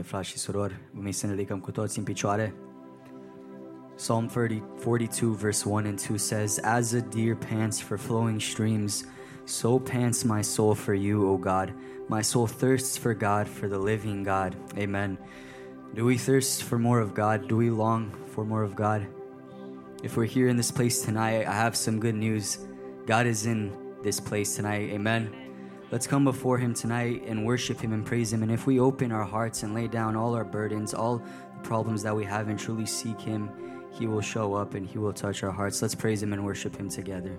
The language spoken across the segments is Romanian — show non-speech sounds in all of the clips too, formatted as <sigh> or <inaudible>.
Domnului, frați și surori, vom să ne ridicăm cu toți în picioare. Psalm 30, 42 verse 1 and 2 says, As a deer pants for flowing streams, so pants my soul for you, O God. My soul thirsts for God, for the living God. Amen. Do we thirst for more of God? Do we long for more of God? If we're here in this place tonight, I have some good news. God is in this place tonight. Amen. Let's come before Him tonight and worship Him and praise Him. And if we open our hearts and lay down all our burdens, all the problems that we have, and truly seek Him, He will show up and He will touch our hearts. Let's praise Him and worship Him together.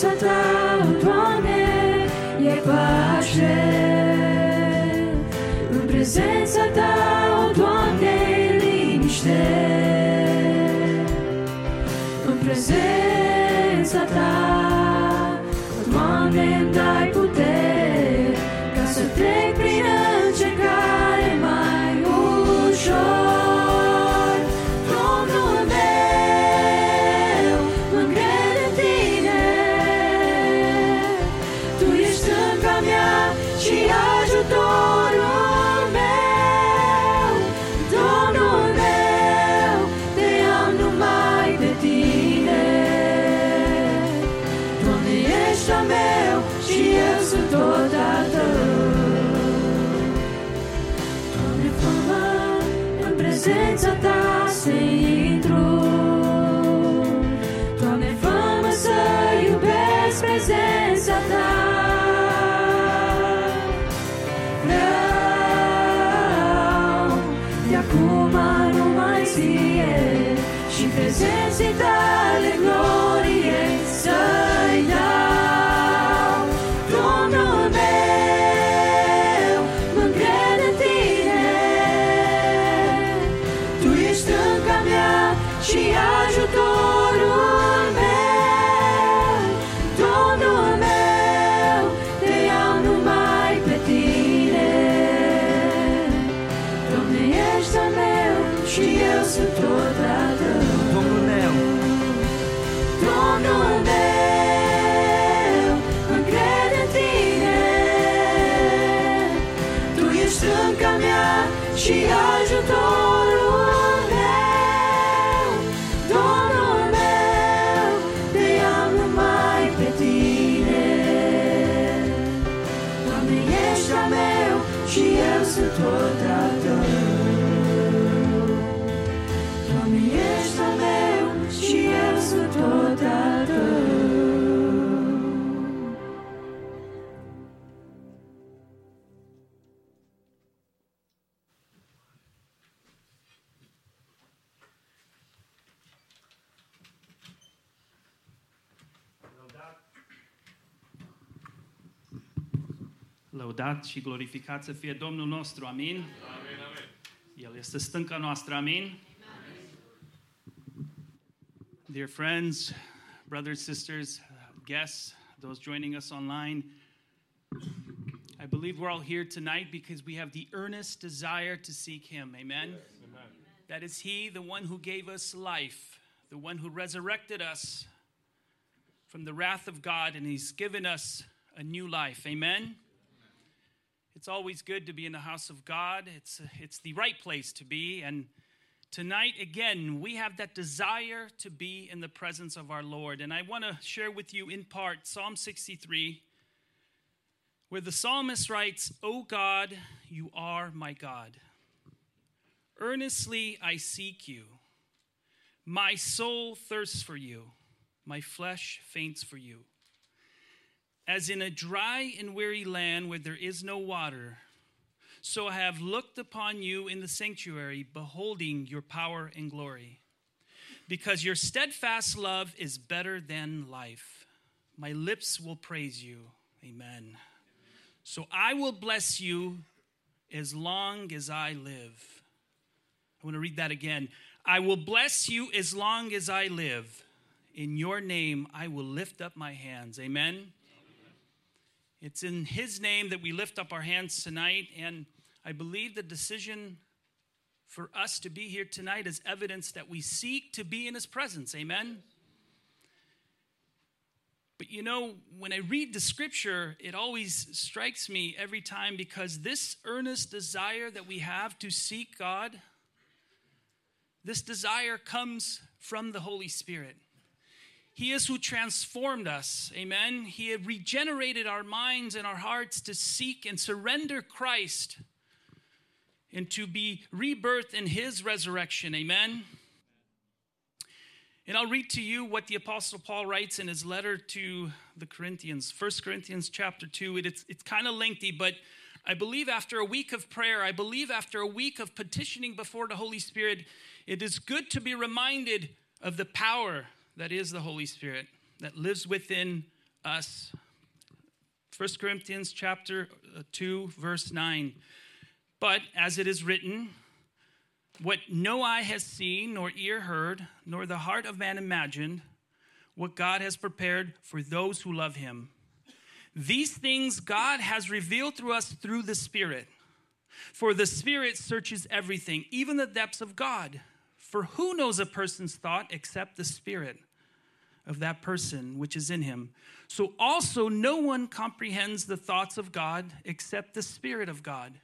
viața ta, Doamne, e pace. În prezența ta, Doamne, e liniște. În prezența ta, Lăudat și glorificat să fie Domnul nostru, amin? El este stânca noastră, amin? Dear friends, brothers, sisters, guests, those joining us online, I believe we're all here tonight because we have the earnest desire to seek Him. Amen? That is He, the one who gave us life, the one who resurrected us from the wrath of God, and He's given us a new life. Amen? It's always good to be in the house of God. It's, it's the right place to be. And tonight, again, we have that desire to be in the presence of our Lord. And I want to share with you in part Psalm 63, where the psalmist writes, O God, you are my God. Earnestly I seek you. My soul thirsts for you, my flesh faints for you as in a dry and weary land where there is no water. So I have looked upon you in the sanctuary, beholding your power and glory. Because your steadfast love is better than life. My lips will praise you. Amen. So I will bless you as long as I live. I want to read that again. I will bless you as long as I live. In your name I will lift up my hands. Amen. It's in His name that we lift up our hands tonight, and I believe the decision for us to be here tonight is evidence that we seek to be in His presence. Amen. But you know, when I read the scripture, it always strikes me every time because this earnest desire that we have to seek God, this desire comes from the Holy Spirit. He is who transformed us. Amen. He regenerated our minds and our hearts to seek and surrender Christ and to be rebirthed in his resurrection. Amen. And I'll read to you what the apostle Paul writes in his letter to the Corinthians. 1 Corinthians chapter 2. It- it's it's kind of lengthy, but I believe after a week of prayer, I believe after a week of petitioning before the Holy Spirit, it is good to be reminded of the power that is the Holy Spirit that lives within us. 1 Corinthians chapter uh, 2 verse 9. But as it is written, what no eye has seen, nor ear heard, nor the heart of man imagined, what God has prepared for those who love him. These things God has revealed to us through the Spirit. For the Spirit searches everything, even the depths of God. For who knows a person's thought except the Spirit of that person which is in him? So also, no one comprehends the thoughts of God except the Spirit of God.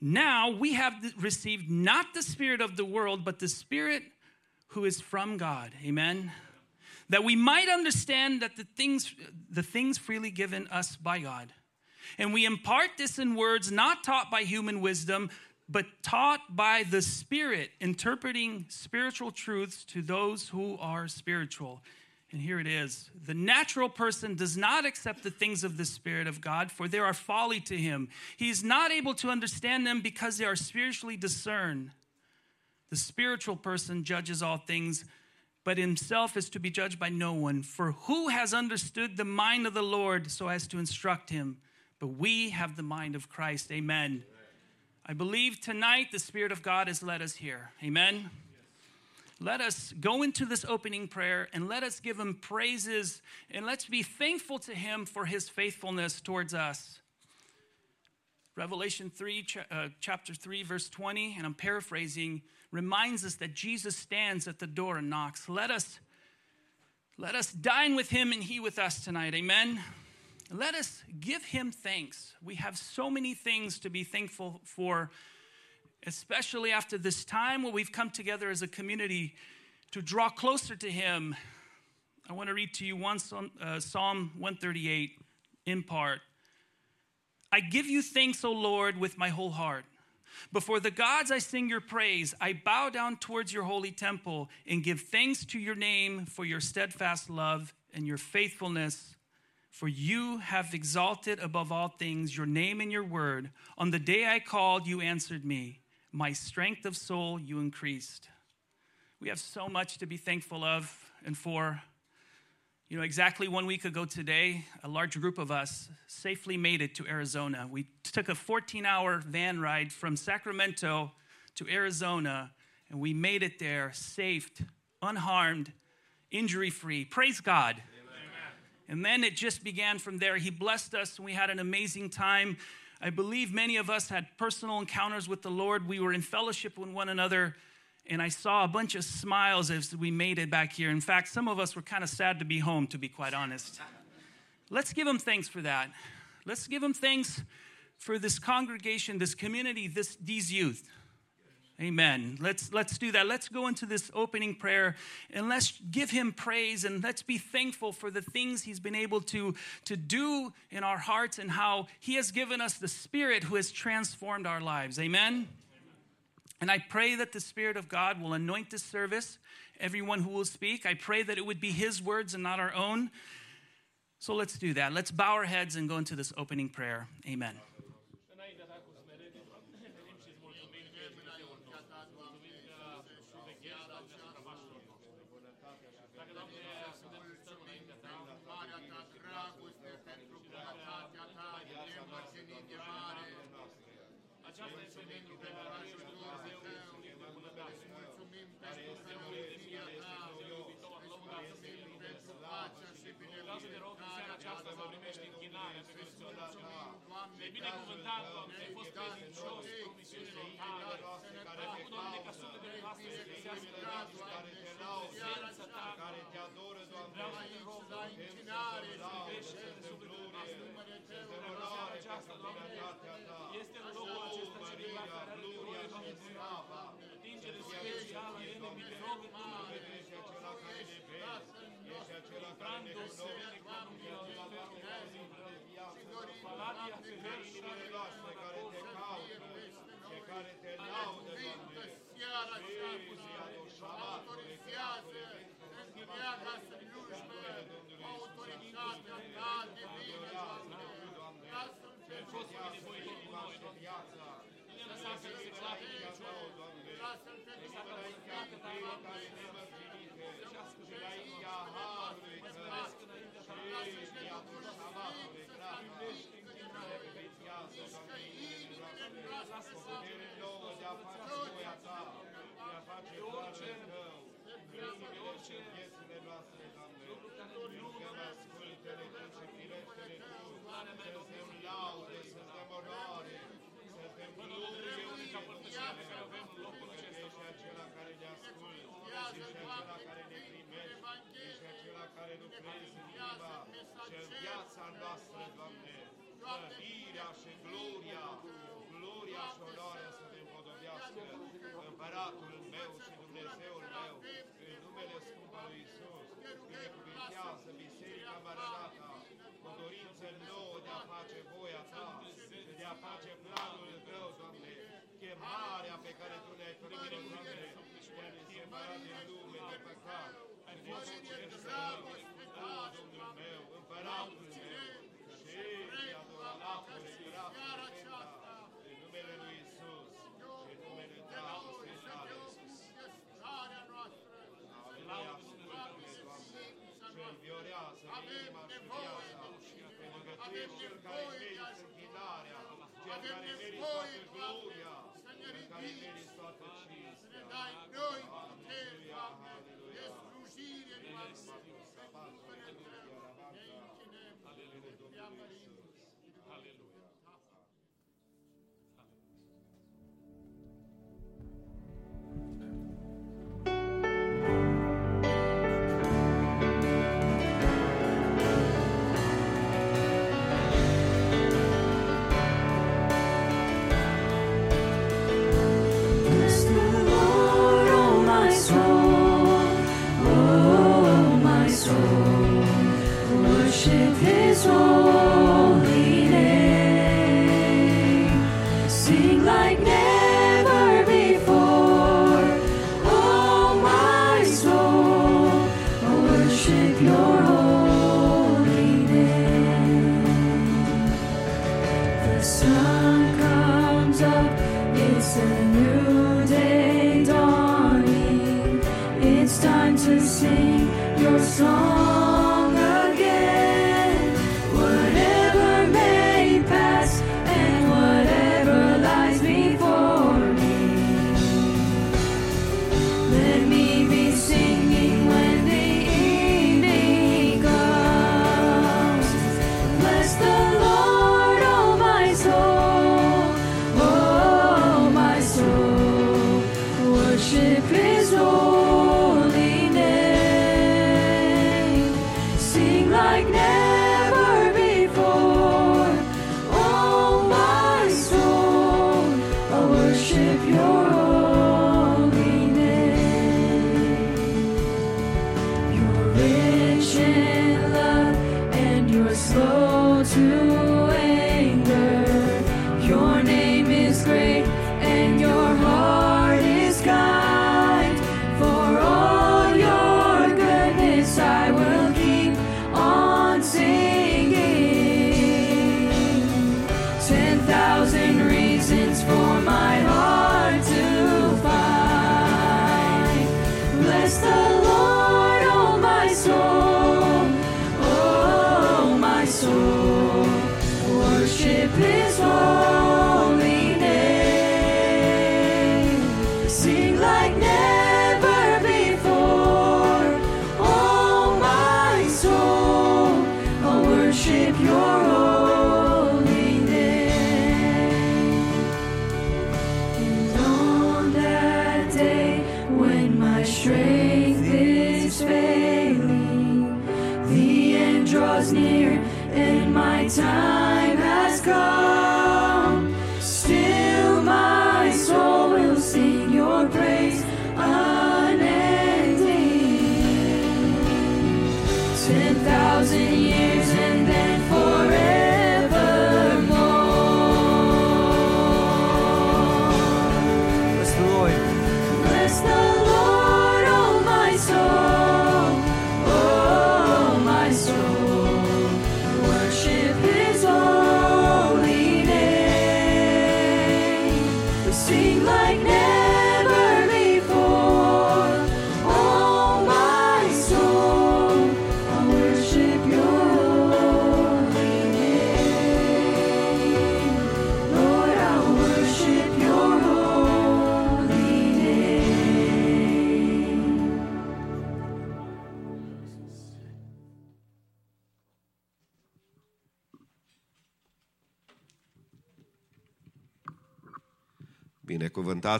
Now we have received not the Spirit of the world, but the Spirit who is from God. Amen that we might understand that the things the things freely given us by God. And we impart this in words not taught by human wisdom, but taught by the Spirit, interpreting spiritual truths to those who are spiritual. And here it is The natural person does not accept the things of the Spirit of God, for they are folly to him. He is not able to understand them because they are spiritually discerned. The spiritual person judges all things but himself is to be judged by no one. For who has understood the mind of the Lord so as to instruct him? But we have the mind of Christ. Amen. I believe tonight the Spirit of God has led us here. Amen. Let us go into this opening prayer and let us give him praises and let's be thankful to him for his faithfulness towards us. Revelation 3, uh, chapter 3, verse 20, and I'm paraphrasing reminds us that Jesus stands at the door and knocks. Let us let us dine with him and he with us tonight. Amen. Let us give him thanks. We have so many things to be thankful for, especially after this time where we've come together as a community to draw closer to him. I want to read to you one uh, Psalm 138 in part. I give you thanks, O Lord, with my whole heart. Before the gods, I sing your praise. I bow down towards your holy temple and give thanks to your name for your steadfast love and your faithfulness. For you have exalted above all things your name and your word. On the day I called, you answered me. My strength of soul you increased. We have so much to be thankful of and for. You know, exactly one week ago today, a large group of us safely made it to Arizona. We took a 14 hour van ride from Sacramento to Arizona, and we made it there safe, unharmed, injury free. Praise God. Amen. And then it just began from there. He blessed us, and we had an amazing time. I believe many of us had personal encounters with the Lord. We were in fellowship with one another and I saw a bunch of smiles as we made it back here. In fact, some of us were kind of sad to be home, to be quite honest. Let's give him thanks for that. Let's give him thanks for this congregation, this community, this, these youth. Amen. Let's let's do that. Let's go into this opening prayer and let's give him praise and let's be thankful for the things he's been able to to do in our hearts and how he has given us the spirit who has transformed our lives. Amen. And I pray that the Spirit of God will anoint this service, everyone who will speak. I pray that it would be His words and not our own. So let's do that. Let's bow our heads and go into this opening prayer. Amen. Le binecuvântat, Doamne, ai fost credincios, promisiunilor tale, ai făcut, Doamne, ca sufletele noastre să găsească prezența ta, care te adoră, Doamne, vreau să te rog, închinare, privește sufletele noastre, în seara aceasta, Doamne, este în locul acesta celebrat care are glorie, Doamne, atingere specială, Doamne, te rog, în numele Ești acela care ne vezi, ești acela care ne cunoști, Palatia femeilor noastre care te caută și care te laudă, Doamne. Seara aceasta, autorizează întreaga slujbă, face voia ta, de a face orice rău, de orice viețile noastre, Doamne, că mă ascultă-ne Tu și firește-ne Tu, să stăm laude, să stăm onoare, să stăm glorie, să avem locul acesta. Și acela care ne ascultă, și acela care ne primește, și acela care nu crezi în inima, și în viața noastră, Doamne, mărirea și gloria, gloria și onoarea să Împăratul meu și Dumnezeul meu, în numele scump al lui Iisus, binecuvintează Biserica Maranata, cu dorință nouă de a face voia Ta, de a face planul Tău, Doamne, chemarea pe care Tu ne-ai primit, Doamne, schimbarea din lume, de păcat, de ce Domnul meu, Împăratul Viorea, Salim, Marciana, Negativo, Caimento, Chitaria, Cercare Meri, Sfate Gloria, Cercare Meri, Sfate Cistia, Dai, noi,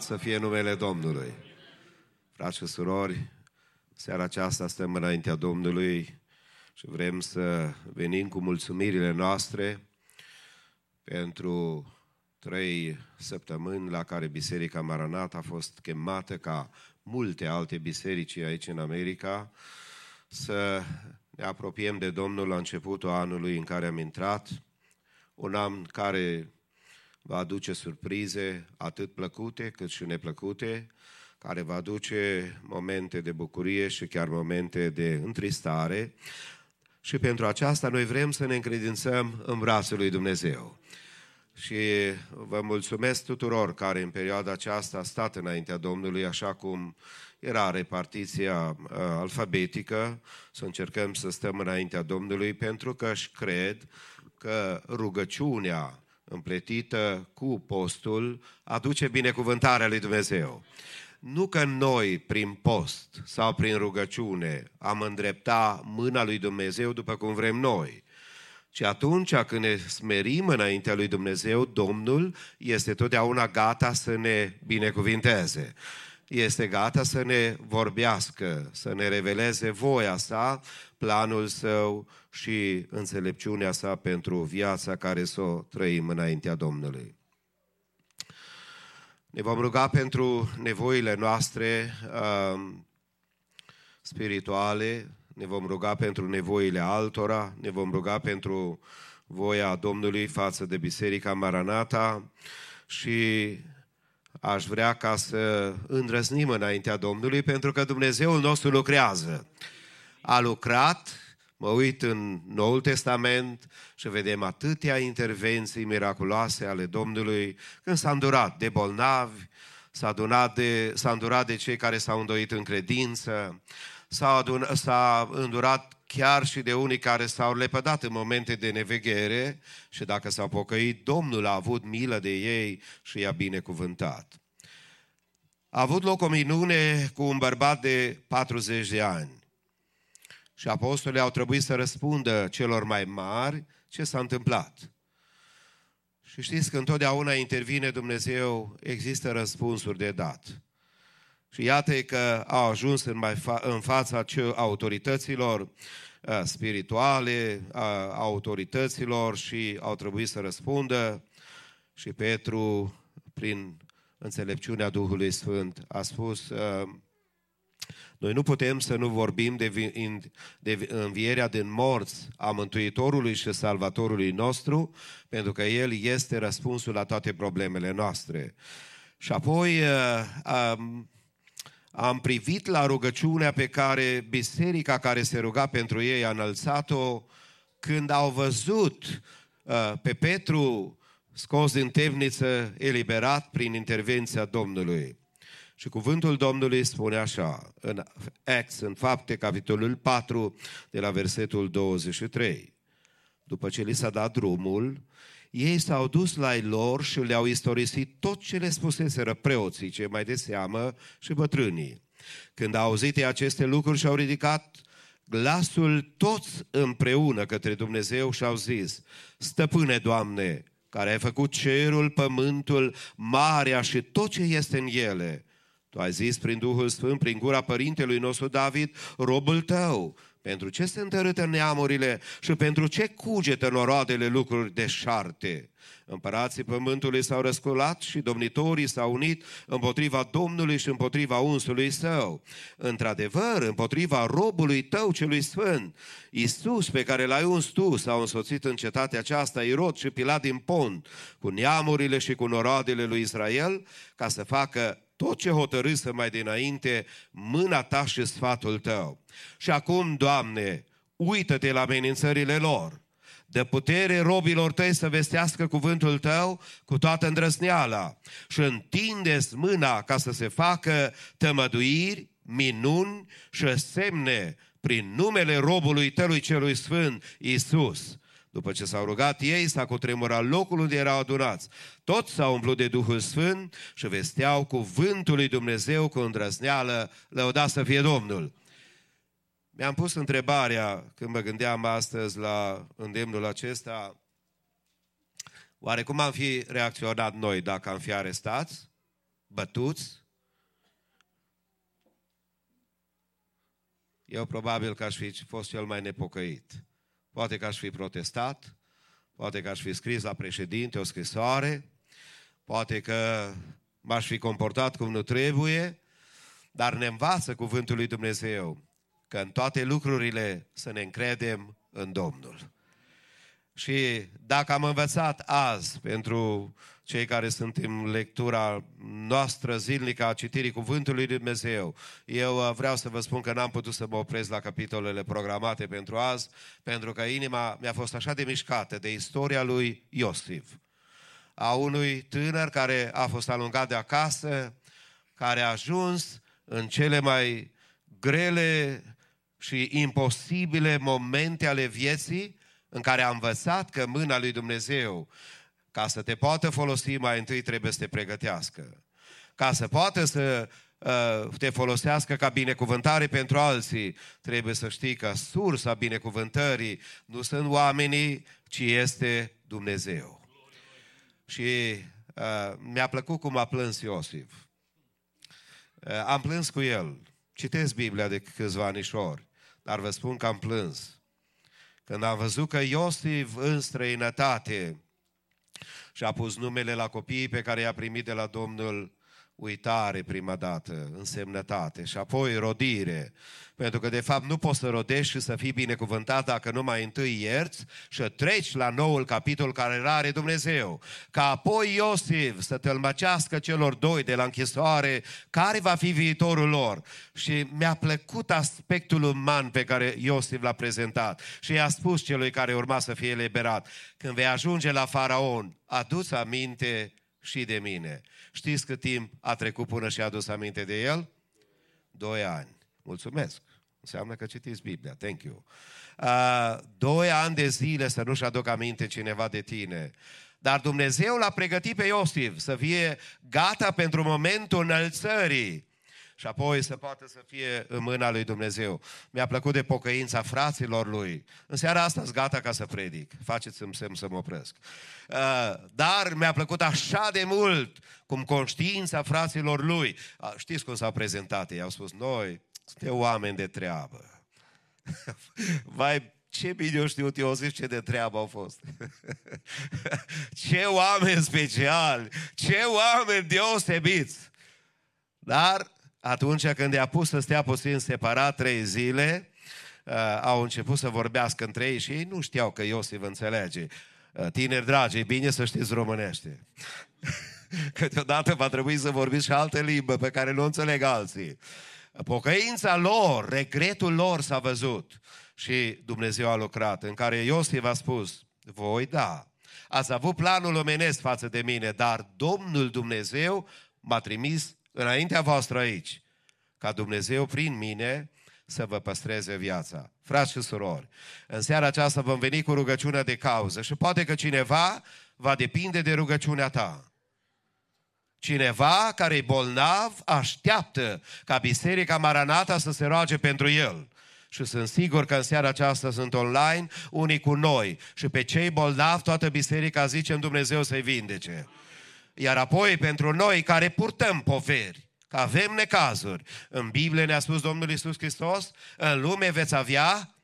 Lăudat să fie numele Domnului. Frați și surori, seara aceasta stăm înaintea Domnului și vrem să venim cu mulțumirile noastre pentru trei săptămâni la care Biserica Maranat a fost chemată ca multe alte biserici aici în America să ne apropiem de Domnul la începutul anului în care am intrat, un an care va aduce surprize atât plăcute cât și neplăcute, care va aduce momente de bucurie și chiar momente de întristare. Și pentru aceasta noi vrem să ne încredințăm în brațul lui Dumnezeu. Și vă mulțumesc tuturor care în perioada aceasta a stat înaintea Domnului, așa cum era repartiția uh, alfabetică, să încercăm să stăm înaintea Domnului, pentru că își cred că rugăciunea împletită cu postul aduce binecuvântarea lui Dumnezeu. Nu că noi, prin post sau prin rugăciune, am îndrepta mâna lui Dumnezeu după cum vrem noi, ci atunci când ne smerim înaintea lui Dumnezeu, Domnul este totdeauna gata să ne binecuvinteze. Este gata să ne vorbească, să ne reveleze voia sa, planul său și înțelepciunea sa pentru viața care să o trăim înaintea Domnului. Ne vom ruga pentru nevoile noastre uh, spirituale, ne vom ruga pentru nevoile altora, ne vom ruga pentru voia Domnului față de Biserica Maranata și aș vrea ca să îndrăznim înaintea Domnului pentru că Dumnezeul nostru lucrează. A lucrat, mă uit în Noul Testament și vedem atâtea intervenții miraculoase ale Domnului când s-a îndurat de bolnavi, s-a, adunat de, s-a îndurat de cei care s-au îndoit în credință, s-a, adun, s-a îndurat chiar și de unii care s-au lepădat în momente de neveghere și dacă s-au pocăit, Domnul a avut milă de ei și i-a binecuvântat. A avut loc o minune cu un bărbat de 40 de ani. Și apostolii au trebuit să răspundă celor mai mari ce s-a întâmplat. Și știți că întotdeauna intervine Dumnezeu, există răspunsuri de dat. Și iată că au ajuns în, mai fa- în fața autorităților uh, spirituale, a autorităților și au trebuit să răspundă. Și Petru, prin înțelepciunea Duhului Sfânt, a spus, uh, noi nu putem să nu vorbim de, de învierea din morți a Mântuitorului și Salvatorului nostru, pentru că El este răspunsul la toate problemele noastre. Și apoi uh, am privit la rugăciunea pe care biserica care se ruga pentru ei a înălțat-o când au văzut uh, pe Petru scos din temniță, eliberat prin intervenția Domnului. Și cuvântul Domnului spune așa, în Acts, în fapte, capitolul 4, de la versetul 23. După ce li s-a dat drumul, ei s-au dus la ei lor și le-au istorisit tot ce le spuseseră preoții, ce mai de seamă și bătrânii. Când au auzit aceste lucruri și-au ridicat glasul toți împreună către Dumnezeu și au zis, Stăpâne, Doamne, care ai făcut cerul, pământul, marea și tot ce este în ele, tu ai zis prin Duhul Sfânt, prin gura părintelui nostru David, robul tău, pentru ce se întărâtă neamurile și pentru ce cugetă noroadele lucruri deșarte? Împărații pământului s-au răsculat și domnitorii s-au unit împotriva Domnului și împotriva unsului său. Într-adevăr, împotriva robului tău celui sfânt, Iisus pe care l-ai uns tu, s-au însoțit în cetatea aceasta Irod și Pilat din Pont, cu neamurile și cu noroadele lui Israel, ca să facă tot ce hotărâsă mai dinainte, mâna ta și sfatul tău. Și acum, Doamne, uită-te la amenințările lor. Dă putere robilor tăi să vestească cuvântul tău cu toată îndrăzneala și întindeți mâna ca să se facă tămăduiri, minuni și semne prin numele robului tălui celui sfânt, Iisus. După ce s-au rugat ei, s-a cutremurat locul unde erau adunați. Toți s-au umplut de Duhul Sfânt și vesteau cuvântul lui Dumnezeu cu îndrăzneală, lăuda să fie Domnul. Mi-am pus întrebarea când mă gândeam astăzi la îndemnul acesta, oare cum am fi reacționat noi dacă am fi arestați, bătuți? eu probabil că aș fi fost cel mai nepocăit. Poate că aș fi protestat, poate că aș fi scris la președinte o scrisoare, poate că m-aș fi comportat cum nu trebuie, dar ne învață cuvântul lui Dumnezeu că în toate lucrurile să ne încredem în Domnul. Și dacă am învățat azi pentru cei care sunt în lectura noastră zilnică a citirii Cuvântului Lui Dumnezeu, eu uh, vreau să vă spun că n-am putut să mă opresc la capitolele programate pentru azi, pentru că inima mi-a fost așa de mișcată de istoria lui Iosif, a unui tânăr care a fost alungat de acasă, care a ajuns în cele mai grele și imposibile momente ale vieții, în care a învățat că mâna lui Dumnezeu, ca să te poată folosi, mai întâi trebuie să te pregătească. Ca să poată să uh, te folosească ca binecuvântare pentru alții, trebuie să știi că sursa binecuvântării nu sunt oamenii, ci este Dumnezeu. Și uh, mi-a plăcut cum a plâns Iosif. Uh, am plâns cu el. Citesc Biblia de câțiva anișori, dar vă spun că am plâns. Când am văzut că Iosif în străinătate și-a pus numele la copiii pe care i-a primit de la Domnul uitare prima dată, însemnătate și apoi rodire. Pentru că de fapt nu poți să rodești și să fii binecuvântat dacă nu mai întâi ierți și treci la noul capitol care îl are Dumnezeu. Ca apoi Iosif să tălmăcească celor doi de la închisoare care va fi viitorul lor. Și mi-a plăcut aspectul uman pe care Iosif l-a prezentat. Și i-a spus celui care urma să fie eliberat, când vei ajunge la faraon, adu-ți aminte și de mine. Știți cât timp a trecut până și-a adus aminte de el? Doi ani. Mulțumesc. Înseamnă că citiți Biblia. Thank you. Uh, doi ani de zile să nu-și aduc aminte cineva de tine. Dar Dumnezeu l-a pregătit pe Iosif să fie gata pentru momentul înălțării și apoi să poată să fie în mâna lui Dumnezeu. Mi-a plăcut de pocăința fraților lui. În seara asta sunt gata ca să predic. Faceți-mi semn să mă opresc. Uh, dar mi-a plăcut așa de mult cum conștiința fraților lui. Uh, știți cum s-au prezentat? Ei au spus, noi suntem oameni de treabă. <laughs> Vai, ce bine eu știu eu zic ce de treabă au fost. <laughs> ce oameni speciali, ce oameni deosebiți. Dar atunci când i-a pus să stea puțin separat trei zile, uh, au început să vorbească între ei și ei nu știau că Iosif înțelege. Uh, tineri dragi, e bine să știți românește. <laughs> Câteodată va trebui să vorbiți și altă limbă pe care nu o înțeleg alții. Pocăința lor, regretul lor s-a văzut și Dumnezeu a lucrat, în care Iosif a spus, voi da, ați avut planul omenesc față de mine, dar Domnul Dumnezeu m-a trimis înaintea voastră aici, ca Dumnezeu prin mine să vă păstreze viața. Frați și surori, în seara aceasta vom veni cu rugăciunea de cauză și poate că cineva va depinde de rugăciunea ta. Cineva care e bolnav așteaptă ca Biserica Maranata să se roage pentru el. Și sunt sigur că în seara aceasta sunt online unii cu noi. Și pe cei bolnavi toată biserica zicem Dumnezeu să-i vindece. Iar apoi pentru noi care purtăm poveri, că avem necazuri, în Biblie ne-a spus Domnul Isus Hristos, în lume veți avea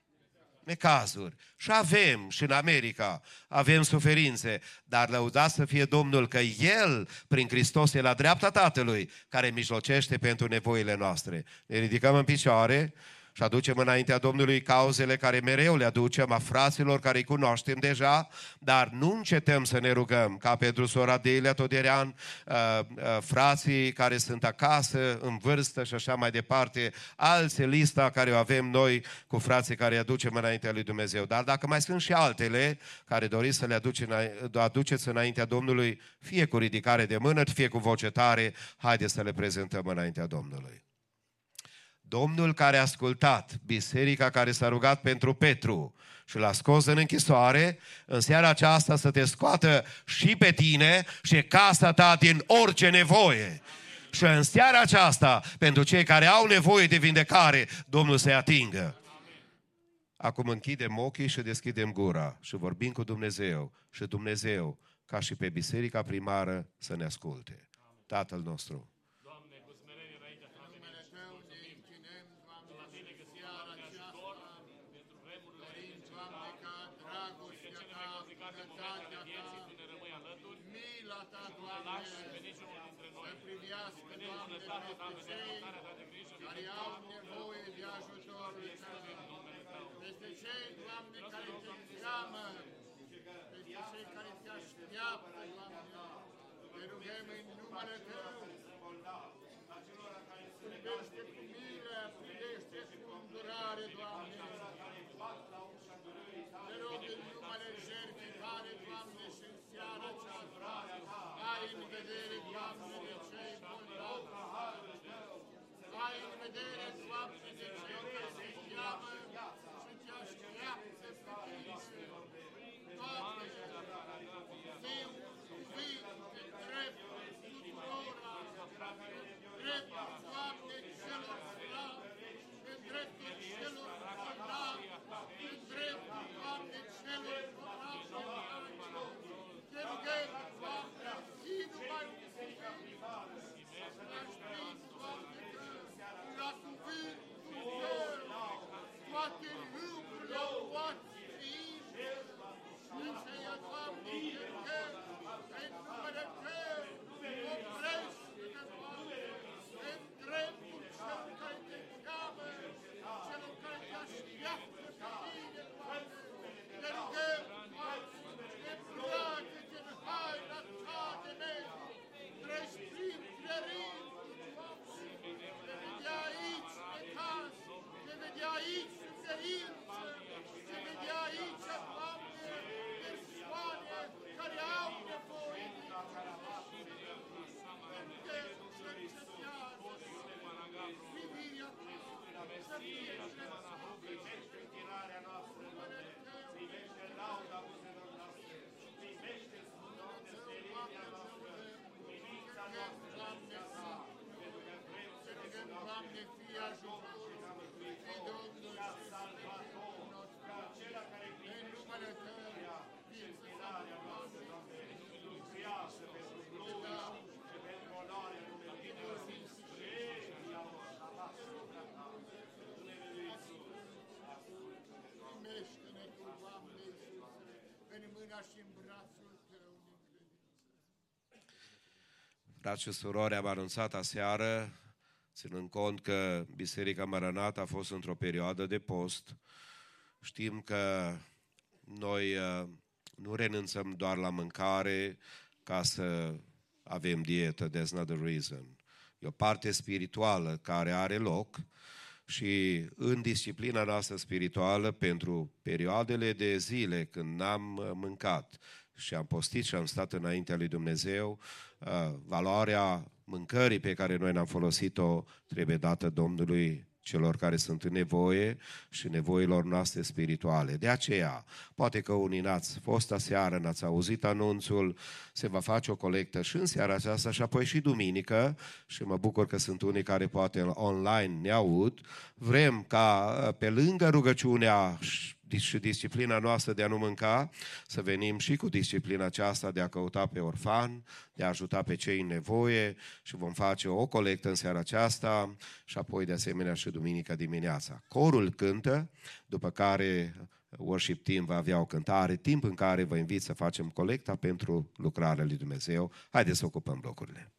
necazuri. Și avem, și în America, avem suferințe, dar lăudați să fie Domnul că El, prin Hristos, e la dreapta Tatălui, care mijlocește pentru nevoile noastre. Ne ridicăm în picioare și aducem înaintea Domnului cauzele care mereu le aducem a fraților care îi cunoaștem deja, dar nu încetăm să ne rugăm, ca pentru sora Delia Toderean, uh, uh, frații care sunt acasă, în vârstă și așa mai departe, alții lista care o avem noi cu frații care îi aducem înaintea lui Dumnezeu. Dar dacă mai sunt și altele care doriți să le aduceți înaintea Domnului, fie cu ridicare de mână, fie cu voce tare, haideți să le prezentăm înaintea Domnului. Domnul care a ascultat biserica care s-a rugat pentru Petru și l-a scos în închisoare, în seara aceasta să te scoată și pe tine și casa ta din orice nevoie. Și în seara aceasta, pentru cei care au nevoie de vindecare, Domnul să-i atingă. Acum închidem ochii și deschidem gura și vorbim cu Dumnezeu. Și Dumnezeu, ca și pe biserica primară, să ne asculte. Tatăl nostru. bunătatea Ta, mila Ta, Doamne, să privească, Doamne, peste cei care au nevoie de ajutorul Tău, peste cei, Doamne, care Te cheamă, peste cei care Te așteaptă, Doamne, Te rugăm în numele Tău, privește cu milă, privește cu îndurare, Doamne, te rog în numele jertfii tale, Doamne, și în seara aceasta, ai în vedere, Doamne, de cei bolnavi, ai în vedere, Doamne, de cei care te cheamă și te așteaptă pe tine. Doamne, fiu cuvinte drept tuturora, drept, Doamne, celor slabi, în dreptul celor bolnavi, în dreptul, Doamne, celor bolnavi, te rugăm, Doamne, zi numai un cuvânt, să ne știm, Doamne, că la cuvântul Tău, toate lucrurile pot fi și aceea, Doamne, te rugăm, în numele Tău, oprește-ne, Doamne, în dreptul celor care te cheamă, celor care te așteaptă pe tine, Doamne. Te rugăm, Doamne, îmbracă-te în haina ta de mediu, treci prin clerintul, Doamne, te vedea aici necaz, te vedea aici suferință, te vedea aici, Doamne, persoane care au nevoie de tine. Te rugăm, cercetează privirea ta, să fie Primește închinarea noastră, Doamne, primește lauda buzelor noastre, primește, Doamne, stelinia noastră, privința noastră, Doamne, ta, pentru că vrem să ne rugăm, Doamne, fie ajutorul, fii Domnul și Sfântul nostru. ca acela care În primește numele Tău, fie să închinarea noastră, Doamne, mântuiască pentru gloria și pentru onoarea numelui Tău. Și iau la asupra ta, în numele lui Iisus. primește-ne Tu, Doamne Iisuse, în mâna și în brațul Tău din credință. Frați și surori, am anunțat aseară, ținând cont că Biserica Maranat a fost într-o perioadă de post, știm că noi uh, nu renunțăm doar la mâncare ca să avem dietă, that's not the reason. E o parte spirituală care are loc și în disciplina noastră spirituală, pentru perioadele de zile când n-am uh, mâncat și am postit și am stat înaintea lui Dumnezeu, uh, valoarea mâncării pe care noi ne-am folosit-o trebuie dată Domnului celor care sunt în nevoie și nevoilor noastre spirituale. De aceea, poate că unii n-ați fost aseară, n-ați auzit anunțul, se va face o colectă și în seara aceasta și apoi și duminică și mă bucur că sunt unii care poate online ne aud. Vrem ca pe lângă rugăciunea și disciplina noastră de a nu mânca, să venim și cu disciplina aceasta de a căuta pe orfan, de a ajuta pe cei în nevoie și vom face o colectă în seara aceasta și apoi de asemenea și duminica dimineața. Corul cântă, după care worship team va avea o cântare, timp în care vă invit să facem colecta pentru lucrarea lui Dumnezeu. Haideți să ocupăm locurile.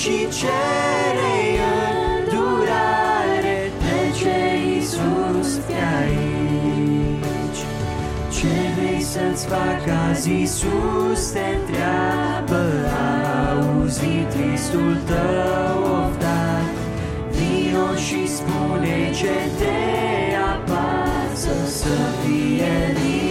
Și cere îndurare Trece Iisus pe aici. Ce vrei să-ți facă azi Iisus te întreabă A auzit tristul tău oftat. Vino și spune ce te apasă Să fie liberat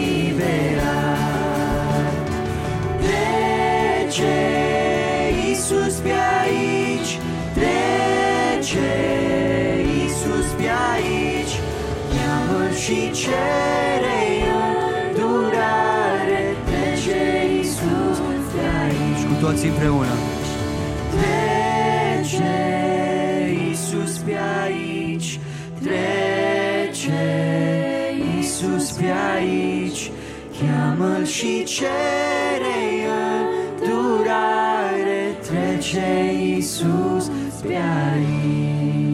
Trece Iisus pe aici Cheamă-L și cere îndurare. Trece Iisus pe aici? Cu toții împreună. Trece Iisus pe aici? Trece Iisus pe aici? Cheamă-L și cere Trece Iisus pe aici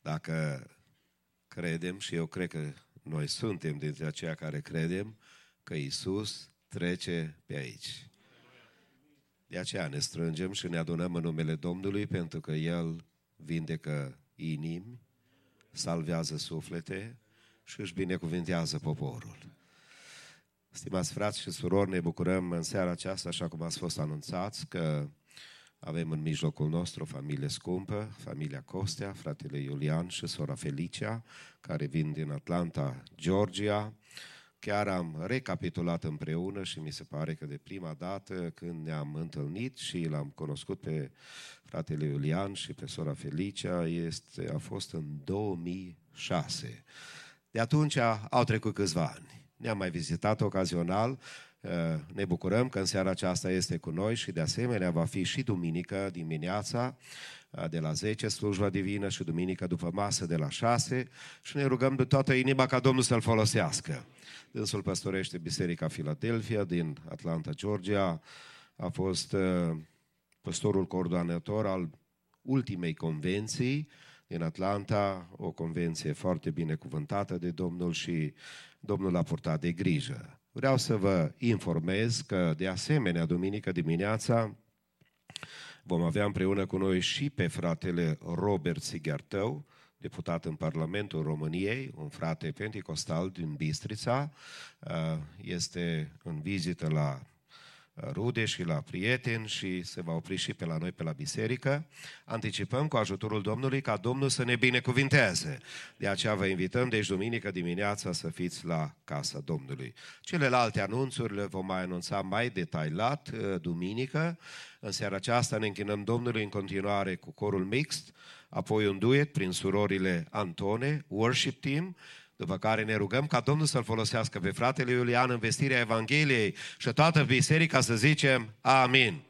Dacă credem, și eu cred că noi suntem dintre aceia care credem, că Isus trece pe aici. De aceea ne strângem și ne adunăm în numele Domnului, pentru că El vindecă inimi, salvează suflete și își binecuvintează poporul. Stimați frați și surori, ne bucurăm în seara aceasta, așa cum ați fost anunțați, că avem în mijlocul nostru o familie scumpă, familia Costea, fratele Iulian și sora Felicia, care vin din Atlanta, Georgia. Chiar am recapitulat împreună și mi se pare că de prima dată când ne-am întâlnit și l-am cunoscut pe fratele Iulian și pe sora Felicia, este, a fost în 2006. De atunci au trecut câțiva ani. Ne-am mai vizitat ocazional, ne bucurăm că în seara aceasta este cu noi și de asemenea va fi și duminică dimineața de la 10 slujba divină și duminică după masă de la 6 și ne rugăm de toată inima ca Domnul să-l folosească. Dânsul păstorește Biserica Philadelphia din Atlanta, Georgia. A fost păstorul coordonator al ultimei convenții din Atlanta, o convenție foarte binecuvântată de Domnul și Domnul a purtat de grijă. Vreau să vă informez că, de asemenea, duminică dimineața vom avea împreună cu noi și pe fratele Robert Sighertău, deputat în Parlamentul României, un frate penticostal din Bistrița, este în vizită la rude și la prieteni și se va opri și pe la noi, pe la biserică. Anticipăm cu ajutorul Domnului ca Domnul să ne binecuvinteze. De aceea vă invităm, deci duminică dimineața, să fiți la casa Domnului. Celelalte anunțuri le vom mai anunța mai detailat duminică. În seara aceasta ne închinăm Domnului în continuare cu corul mixt, apoi un duet prin surorile Antone, worship team, După care ne rugăm ca Domnul să-l folosească pe fratele Iulian în vestirea Evangheliei și toată biserica să zicem Amin.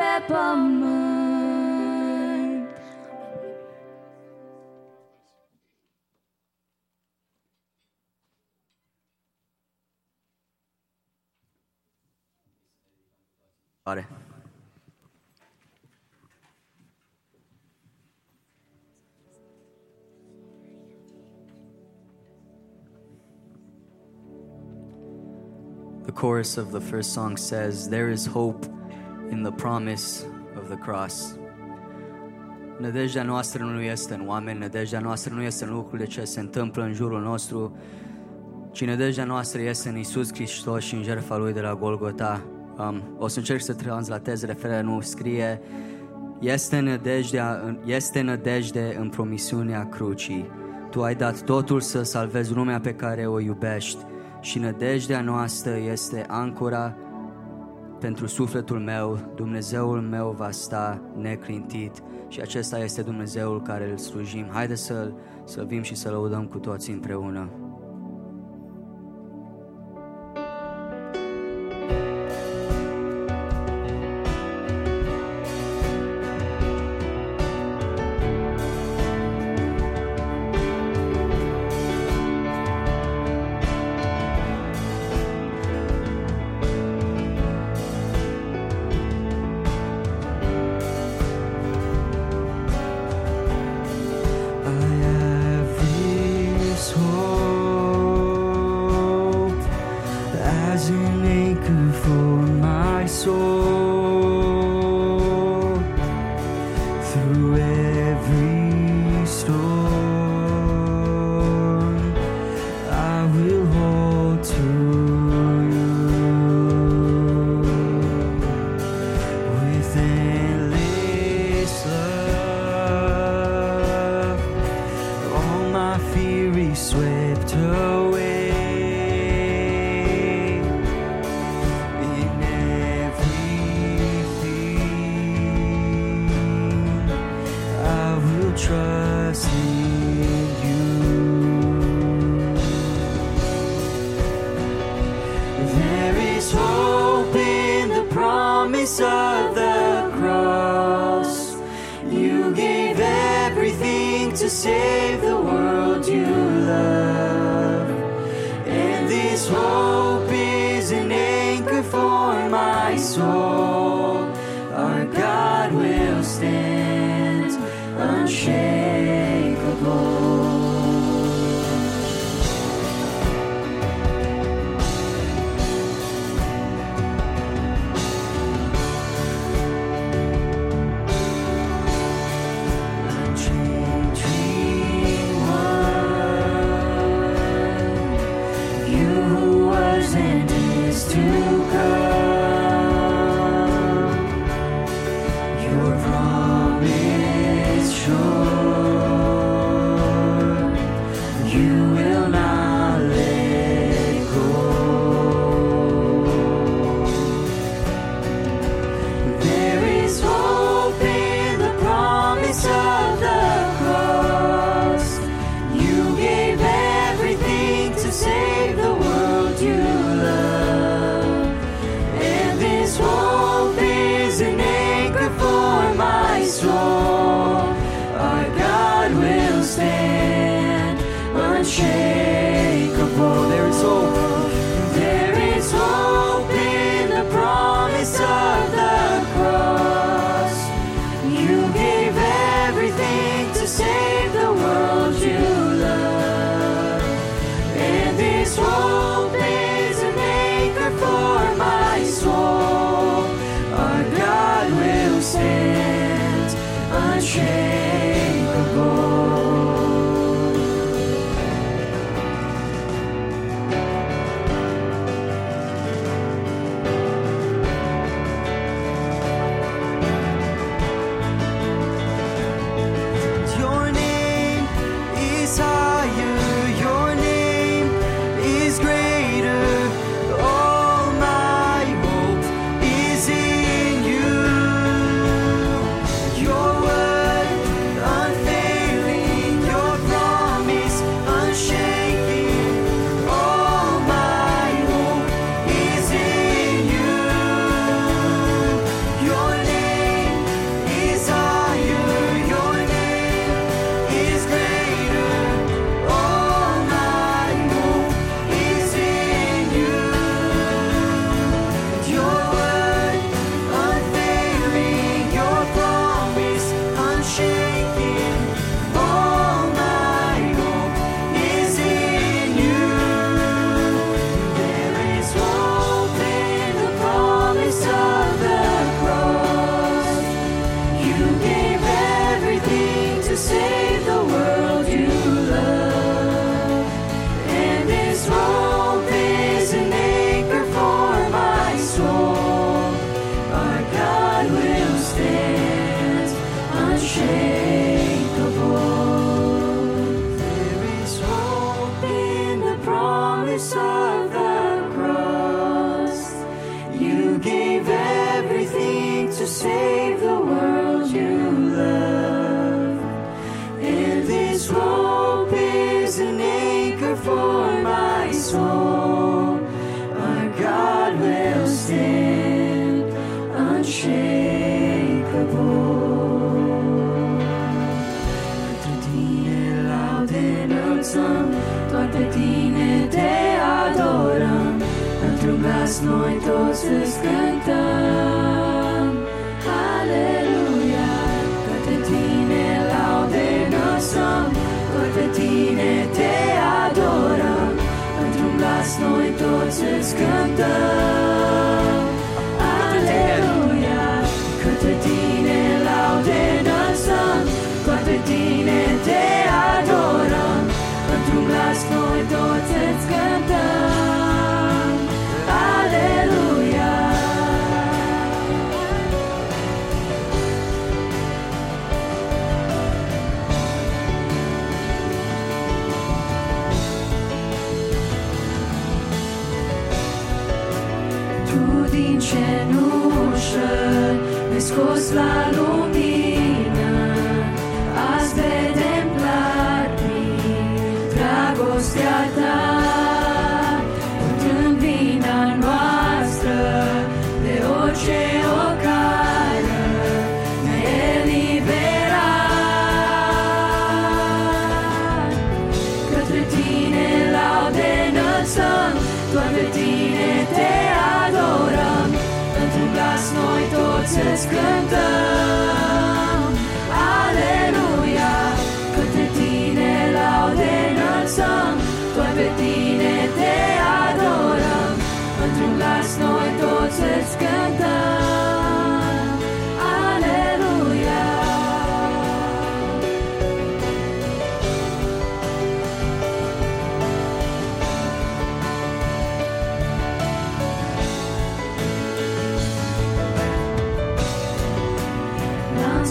De pe Are. The chorus of the first song says, There is hope in the promise of the cross. Nădejdea noastră nu este în oameni, nădejdea noastră nu este în lucrurile ce se întâmplă în jurul nostru, ci nădejdea noastră este în Isus Hristos și în jertfa Lui de la Golgota. Um, o să încerc să translatez referarea, nu scrie este nădejdea, este nădejde în promisiunea crucii. Tu ai dat totul să salvezi lumea pe care o iubești și nădejdea noastră este ancora pentru sufletul meu. Dumnezeul meu va sta neclintit și acesta este Dumnezeul care îl slujim. Haideți să-L slăvim și să lăudăm cu toții împreună. shame. Îți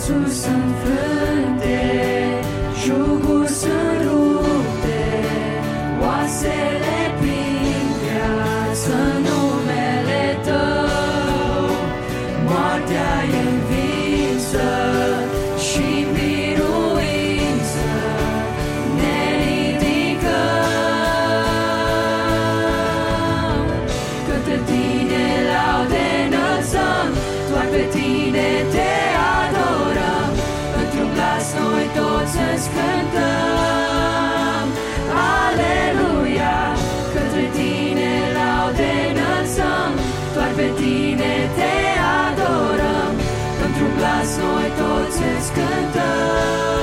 Susun fönde, jogo san toți îți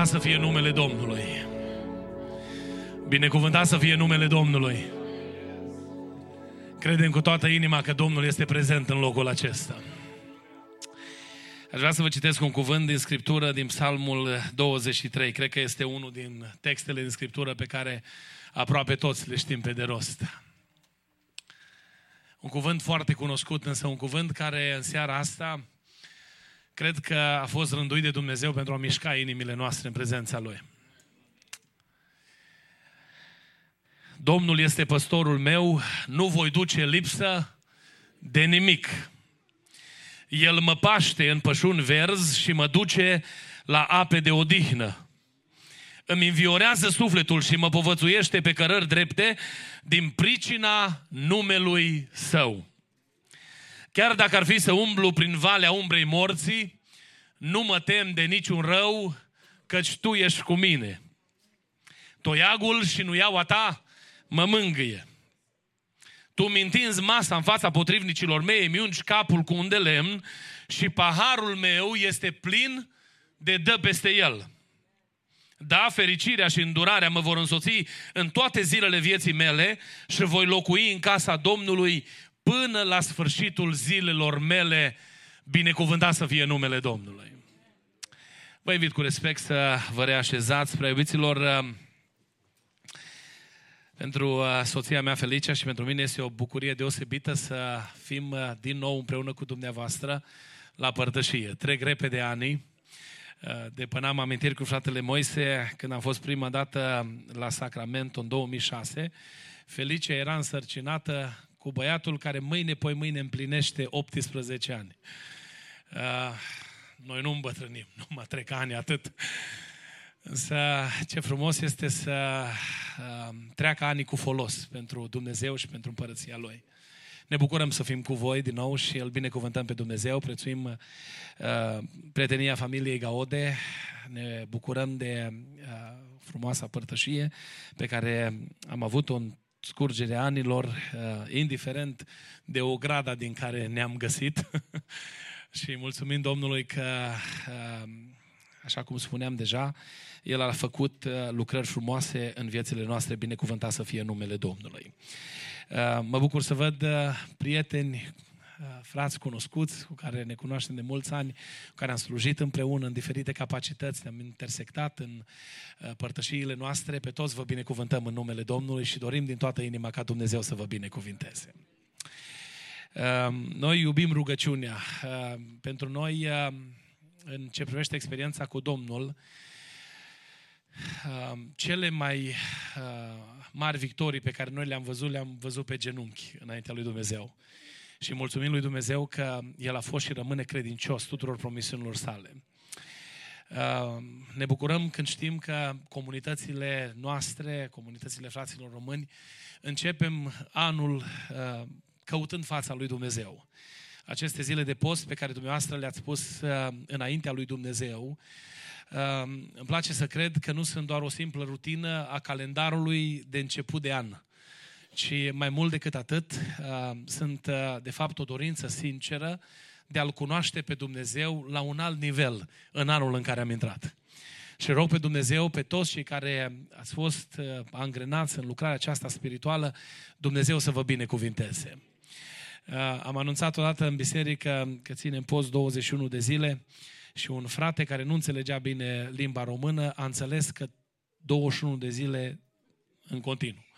Binecuvântat să fie numele Domnului. Binecuvântat să fie numele Domnului. Credem cu toată inima că Domnul este prezent în locul acesta. Aș vrea să vă citesc un cuvânt din Scriptură, din Psalmul 23. Cred că este unul din textele din Scriptură pe care aproape toți le știm pe de rost. Un cuvânt foarte cunoscut, însă un cuvânt care în seara asta cred că a fost rânduit de Dumnezeu pentru a mișca inimile noastre în prezența Lui. Domnul este păstorul meu, nu voi duce lipsă de nimic. El mă paște în pășuni verzi și mă duce la ape de odihnă. Îmi înviorează sufletul și mă povățuiește pe cărări drepte din pricina numelui său. Chiar dacă ar fi să umblu prin valea umbrei morții, nu mă tem de niciun rău, căci Tu ești cu mine. Toiagul și nuiaua Ta mă mângâie. Tu mi întinzi masa în fața potrivnicilor mei, mi ungi capul cu un de lemn și paharul meu este plin de dă peste el. Da, fericirea și îndurarea mă vor însoți în toate zilele vieții mele și voi locui în casa Domnului până la sfârșitul zilelor mele. Binecuvântat să fie numele Domnului. Vă invit cu respect să vă reașezați, prea iubiților, pentru uh, soția mea Felicia și pentru mine este o bucurie deosebită să fim uh, din nou împreună cu dumneavoastră la părtășie. Trec repede ani. Uh, de până am amintiri cu fratele Moise, când am fost prima dată la Sacramento în 2006, Felicia era însărcinată cu băiatul care mâine, poi mâine împlinește 18 ani. Noi nu îmbătrânim, nu mă trec ani atât. Însă ce frumos este să uh, treacă anii cu folos pentru Dumnezeu și pentru împărăția Lui. Ne bucurăm să fim cu voi din nou și îl binecuvântăm pe Dumnezeu, prețuim uh, prietenia familiei Gaode, ne bucurăm de uh, frumoasa părtășie pe care am avut-o în scurgerea anilor, uh, indiferent de o grada din care ne-am găsit. <laughs> și mulțumim Domnului că, uh, așa cum spuneam deja, el a făcut uh, lucrări frumoase în viețile noastre, binecuvântat să fie numele Domnului. Uh, mă bucur să văd uh, prieteni, frați cunoscuți, cu care ne cunoaștem de mulți ani, cu care am slujit împreună în diferite capacități, ne-am intersectat în părtășiile noastre, pe toți vă binecuvântăm în numele Domnului și dorim din toată inima ca Dumnezeu să vă binecuvinteze. Noi iubim rugăciunea. Pentru noi, în ce privește experiența cu Domnul, cele mai uh, mari victorii pe care noi le-am văzut, le-am văzut pe genunchi înaintea lui Dumnezeu. Și mulțumim lui Dumnezeu că El a fost și rămâne credincios tuturor promisiunilor sale. Uh, ne bucurăm când știm că comunitățile noastre, comunitățile fraților români, începem anul uh, căutând fața lui Dumnezeu. Aceste zile de post pe care dumneavoastră le-ați pus înaintea lui Dumnezeu, îmi place să cred că nu sunt doar o simplă rutină a calendarului de început de an, ci mai mult decât atât, sunt de fapt o dorință sinceră de a-L cunoaște pe Dumnezeu la un alt nivel în anul în care am intrat. Și rog pe Dumnezeu, pe toți cei care ați fost angrenați în lucrarea aceasta spirituală, Dumnezeu să vă binecuvinteze. Am anunțat odată în biserică că ținem post 21 de zile și un frate care nu înțelegea bine limba română a înțeles că 21 de zile în continuu.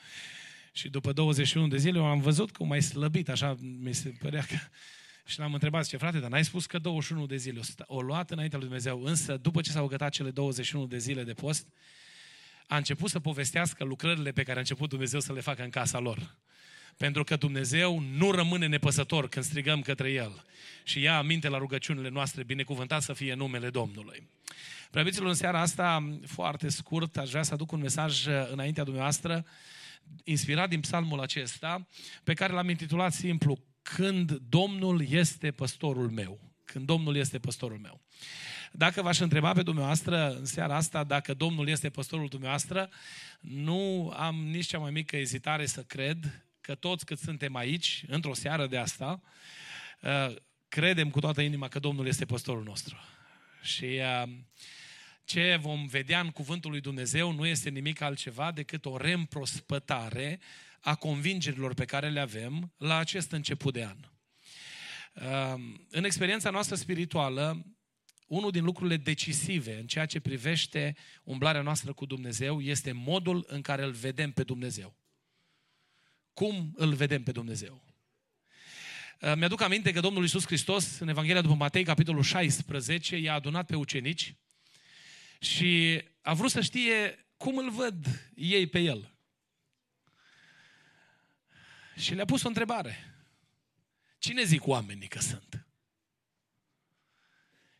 Și după 21 de zile am văzut cum mai slăbit, așa mi se părea că... Și l-am întrebat, ce frate, dar n-ai spus că 21 de zile o, o luat înaintea lui Dumnezeu, însă după ce s-au gătat cele 21 de zile de post, a început să povestească lucrările pe care a început Dumnezeu să le facă în casa lor. Pentru că Dumnezeu nu rămâne nepăsător când strigăm către El. Și ia aminte la rugăciunile noastre, binecuvântat să fie numele Domnului. Preabiților, în seara asta, foarte scurt, aș vrea să aduc un mesaj înaintea dumneavoastră, inspirat din psalmul acesta, pe care l-am intitulat simplu, Când Domnul este păstorul meu. Când Domnul este păstorul meu. Dacă v-aș întreba pe dumneavoastră în seara asta dacă Domnul este păstorul dumneavoastră, nu am nici cea mai mică ezitare să cred că toți cât suntem aici, într-o seară de asta, uh, credem cu toată inima că Domnul este păstorul nostru. Și uh, ce vom vedea în cuvântul lui Dumnezeu nu este nimic altceva decât o reîmprospătare a convingerilor pe care le avem la acest început de an. Um, în experiența noastră spirituală, unul din lucrurile decisive în ceea ce privește umblarea noastră cu Dumnezeu este modul în care îl vedem pe Dumnezeu. Cum îl vedem pe Dumnezeu? Uh, mi-aduc aminte că Domnul Iisus Hristos, în Evanghelia după Matei, capitolul 16, i-a adunat pe ucenici și a vrut să știe cum îl văd ei pe el. Și le-a pus o întrebare. Cine zic oamenii că sunt?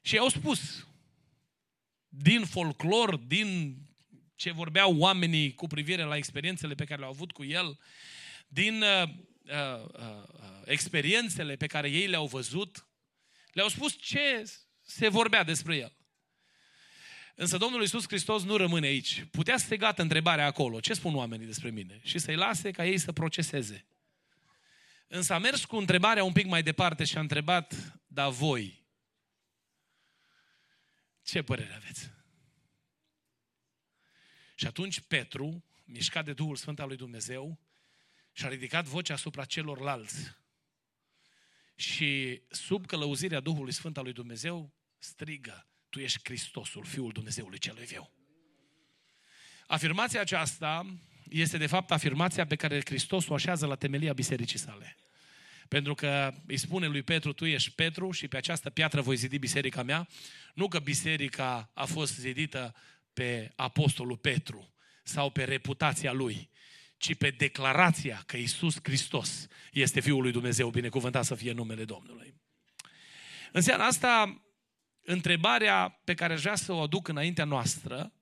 Și au spus, din folclor, din ce vorbeau oamenii cu privire la experiențele pe care le-au avut cu el, din uh, uh, uh, experiențele pe care ei le-au văzut, le-au spus ce se vorbea despre el. Însă Domnul Iisus Hristos nu rămâne aici. Putea să se gata întrebarea acolo. Ce spun oamenii despre mine? Și să-i lase ca ei să proceseze. Însă a mers cu întrebarea un pic mai departe și a întrebat, da voi, ce părere aveți? Și atunci Petru, mișcat de Duhul Sfânt al lui Dumnezeu, și-a ridicat vocea asupra celorlalți. Și sub călăuzirea Duhului Sfânt al lui Dumnezeu strigă, Tu ești Hristosul, Fiul Dumnezeului celui viu. Afirmația aceasta este de fapt afirmația pe care Hristos o așează la temelia bisericii sale. Pentru că îi spune lui Petru, tu ești Petru și pe această piatră voi zidi biserica mea. Nu că biserica a fost zidită pe apostolul Petru sau pe reputația lui, ci pe declarația că Isus Hristos este Fiul lui Dumnezeu, binecuvântat să fie numele Domnului. În seara asta, întrebarea pe care aș vrea să o aduc înaintea noastră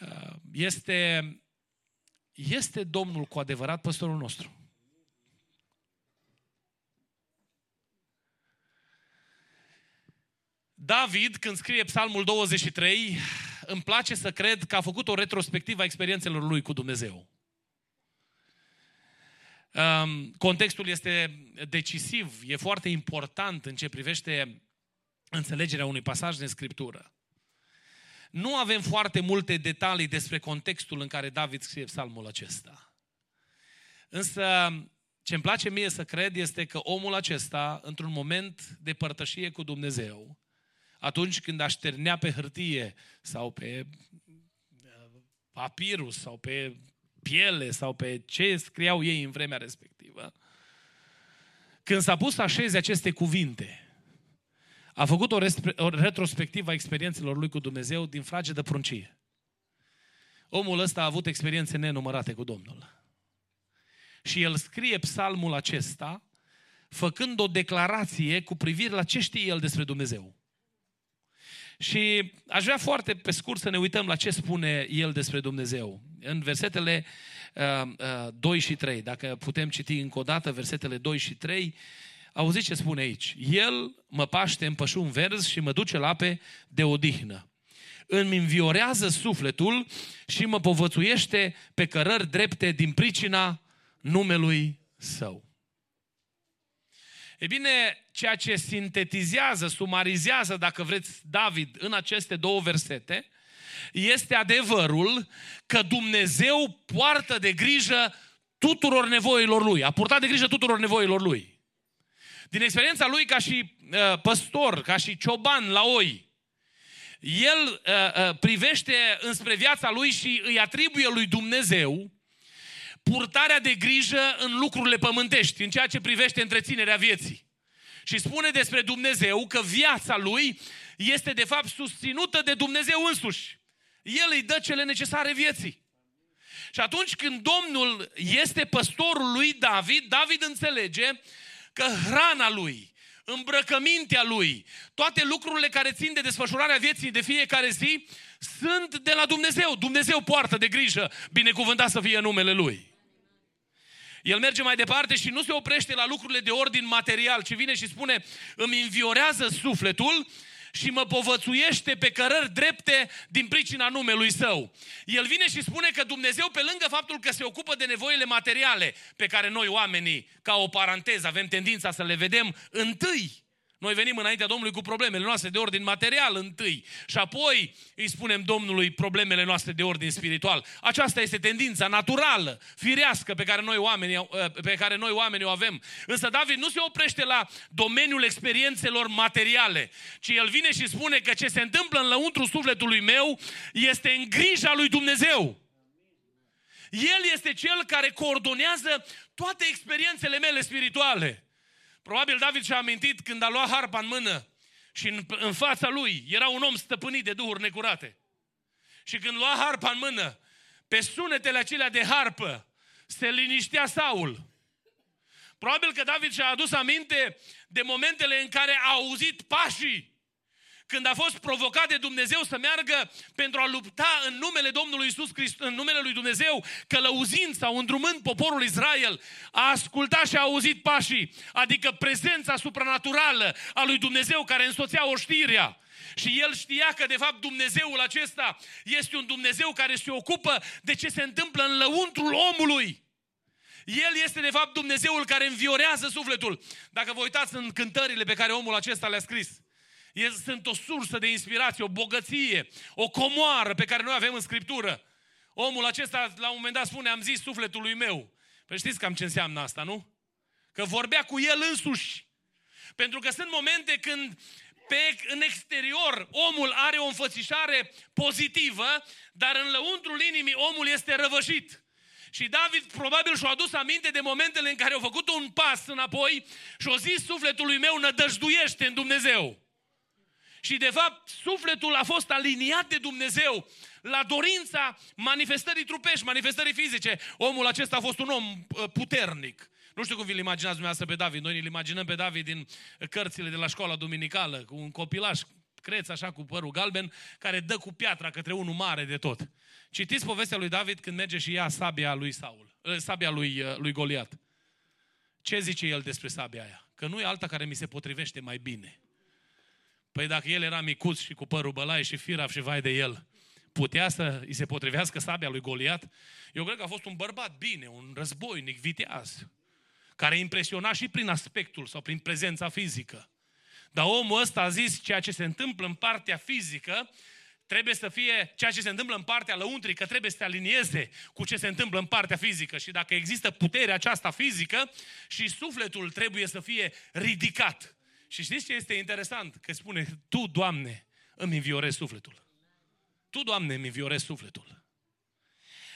uh, este, este Domnul cu adevărat păstorul nostru? David, când scrie Psalmul 23, îmi place să cred că a făcut o retrospectivă a experiențelor lui cu Dumnezeu. Um, contextul este decisiv, e foarte important în ce privește înțelegerea unui pasaj din Scriptură. Nu avem foarte multe detalii despre contextul în care David scrie psalmul acesta. Însă, ce îmi place mie să cred este că omul acesta, într-un moment de părtășie cu Dumnezeu, atunci când așternea pe hârtie sau pe uh, papirus sau pe piele sau pe ce scriau ei în vremea respectivă, când s-a pus să așeze aceste cuvinte, a făcut o, o retrospectivă a experiențelor lui cu Dumnezeu din frage de pruncie. Omul ăsta a avut experiențe nenumărate cu Domnul. Și el scrie psalmul acesta făcând o declarație cu privire la ce știe el despre Dumnezeu. Și aș vrea foarte pe scurt să ne uităm la ce spune el despre Dumnezeu. În versetele uh, uh, 2 și 3, dacă putem citi încă o dată versetele 2 și 3, auziți ce spune aici. El mă paște în pășun verzi și mă duce la ape de odihnă. Îmi înviorează sufletul și mă povățuiește pe cărări drepte din pricina numelui său. E bine, ceea ce sintetizează, sumarizează, dacă vreți, David în aceste două versete, este adevărul că Dumnezeu poartă de grijă tuturor nevoilor lui. A purtat de grijă tuturor nevoilor lui. Din experiența lui ca și uh, păstor, ca și cioban la oi, el uh, uh, privește înspre viața lui și îi atribuie lui Dumnezeu purtarea de grijă în lucrurile pământești, în ceea ce privește întreținerea vieții. Și spune despre Dumnezeu că viața lui este de fapt susținută de Dumnezeu însuși. El îi dă cele necesare vieții. Și atunci când Domnul este păstorul lui David, David înțelege că hrana lui, îmbrăcămintea lui, toate lucrurile care țin de desfășurarea vieții de fiecare zi, sunt de la Dumnezeu. Dumnezeu poartă de grijă, binecuvântat să fie numele Lui. El merge mai departe și nu se oprește la lucrurile de ordin material, ci vine și spune, îmi înviorează sufletul și mă povățuiește pe cărări drepte din pricina numelui său. El vine și spune că Dumnezeu, pe lângă faptul că se ocupă de nevoile materiale, pe care noi oamenii, ca o paranteză, avem tendința să le vedem întâi, Noi venim înaintea Domnului cu problemele noastre de ordin material întâi și apoi îi spunem Domnului problemele noastre de ordin spiritual. Aceasta este tendința naturală, firească pe care noi oamenii, pe care noi oamenii o avem. Însă David nu se oprește la domeniul experiențelor materiale, ci el vine și spune că ce se întâmplă în lăuntru sufletului meu este în grija lui Dumnezeu. El este cel care coordonează toate experiențele mele spirituale. Probabil David și-a amintit când a luat harpa în mână și în, în fața lui era un om stăpânit de duhuri necurate. Și când lua harpa în mână, pe sunetele acelea de harpă, se liniștea Saul. Probabil că David și-a adus aminte de momentele în care a auzit pașii când a fost provocat de Dumnezeu să meargă pentru a lupta în numele Domnului Isus Hristos, în numele lui Dumnezeu, călăuzind sau îndrumând poporul Israel, a ascultat și a auzit pașii, adică prezența supranaturală a lui Dumnezeu care însoțea oștirea. Și el știa că, de fapt, Dumnezeul acesta este un Dumnezeu care se ocupă de ce se întâmplă în lăuntrul omului. El este, de fapt, Dumnezeul care înviorează sufletul. Dacă vă uitați în cântările pe care omul acesta le-a scris, sunt o sursă de inspirație, o bogăție, o comoară pe care noi avem în Scriptură. Omul acesta, la un moment dat, spune, am zis sufletului meu. Păi știți cam ce înseamnă asta, nu? Că vorbea cu el însuși. Pentru că sunt momente când pe, în exterior omul are o înfățișare pozitivă, dar în lăuntrul inimii omul este răvășit. Și David probabil și-a adus aminte de momentele în care a făcut un pas înapoi și a zis sufletului meu nădăjduiește în Dumnezeu. Și de fapt, sufletul a fost aliniat de Dumnezeu la dorința manifestării trupești, manifestării fizice. Omul acesta a fost un om uh, puternic. Nu știu cum vi-l imaginați dumneavoastră pe David. Noi îl imaginăm pe David din cărțile de la școala duminicală, cu un copilaș creț așa cu părul galben, care dă cu piatra către unul mare de tot. Citiți povestea lui David când merge și ia sabia lui Saul, uh, sabia lui, uh, lui Goliat. Ce zice el despre sabia aia? Că nu e alta care mi se potrivește mai bine. Păi dacă el era micuț și cu părul bălai și firav și vai de el, putea să îi se potrivească sabia lui Goliat? Eu cred că a fost un bărbat bine, un războinic viteaz, care impresiona și prin aspectul sau prin prezența fizică. Dar omul ăsta a zis ceea ce se întâmplă în partea fizică trebuie să fie ceea ce se întâmplă în partea lăuntrică, trebuie să te alinieze cu ce se întâmplă în partea fizică. Și dacă există puterea aceasta fizică și sufletul trebuie să fie ridicat. Și știți ce este interesant? Că spune, Tu, Doamne, îmi înviorezi sufletul. Tu, Doamne, îmi înviorezi sufletul.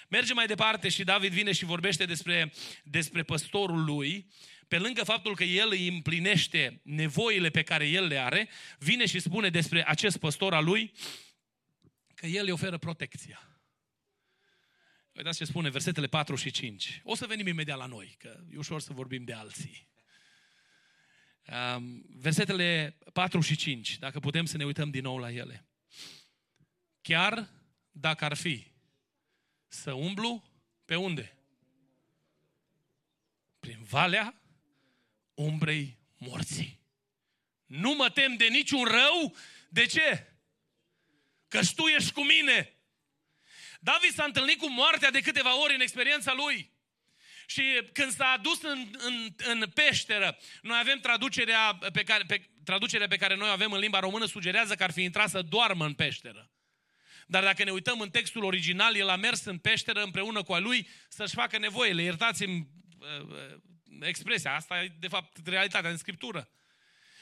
Merge mai departe și David vine și vorbește despre, despre păstorul lui, pe lângă faptul că el îi împlinește nevoile pe care el le are, vine și spune despre acest păstor al lui că el îi oferă protecția. Uitați ce spune versetele 4 și 5. O să venim imediat la noi, că e ușor să vorbim de alții. Versetele 4 și 5, dacă putem să ne uităm din nou la ele. Chiar dacă ar fi să umblu, pe unde? Prin valea umbrei morții. Nu mă tem de niciun rău. De ce? Că tu ești cu mine. David s-a întâlnit cu moartea de câteva ori în experiența lui. Și când s-a adus în, în, în peșteră, noi avem traducerea pe, care, pe, traducerea pe care noi avem în limba română, sugerează că ar fi intrat să doarmă în peșteră. Dar dacă ne uităm în textul original, el a mers în peșteră împreună cu a lui să-și facă nevoile. Iertați-mi uh, uh, expresia, asta e de fapt realitatea în Scriptură.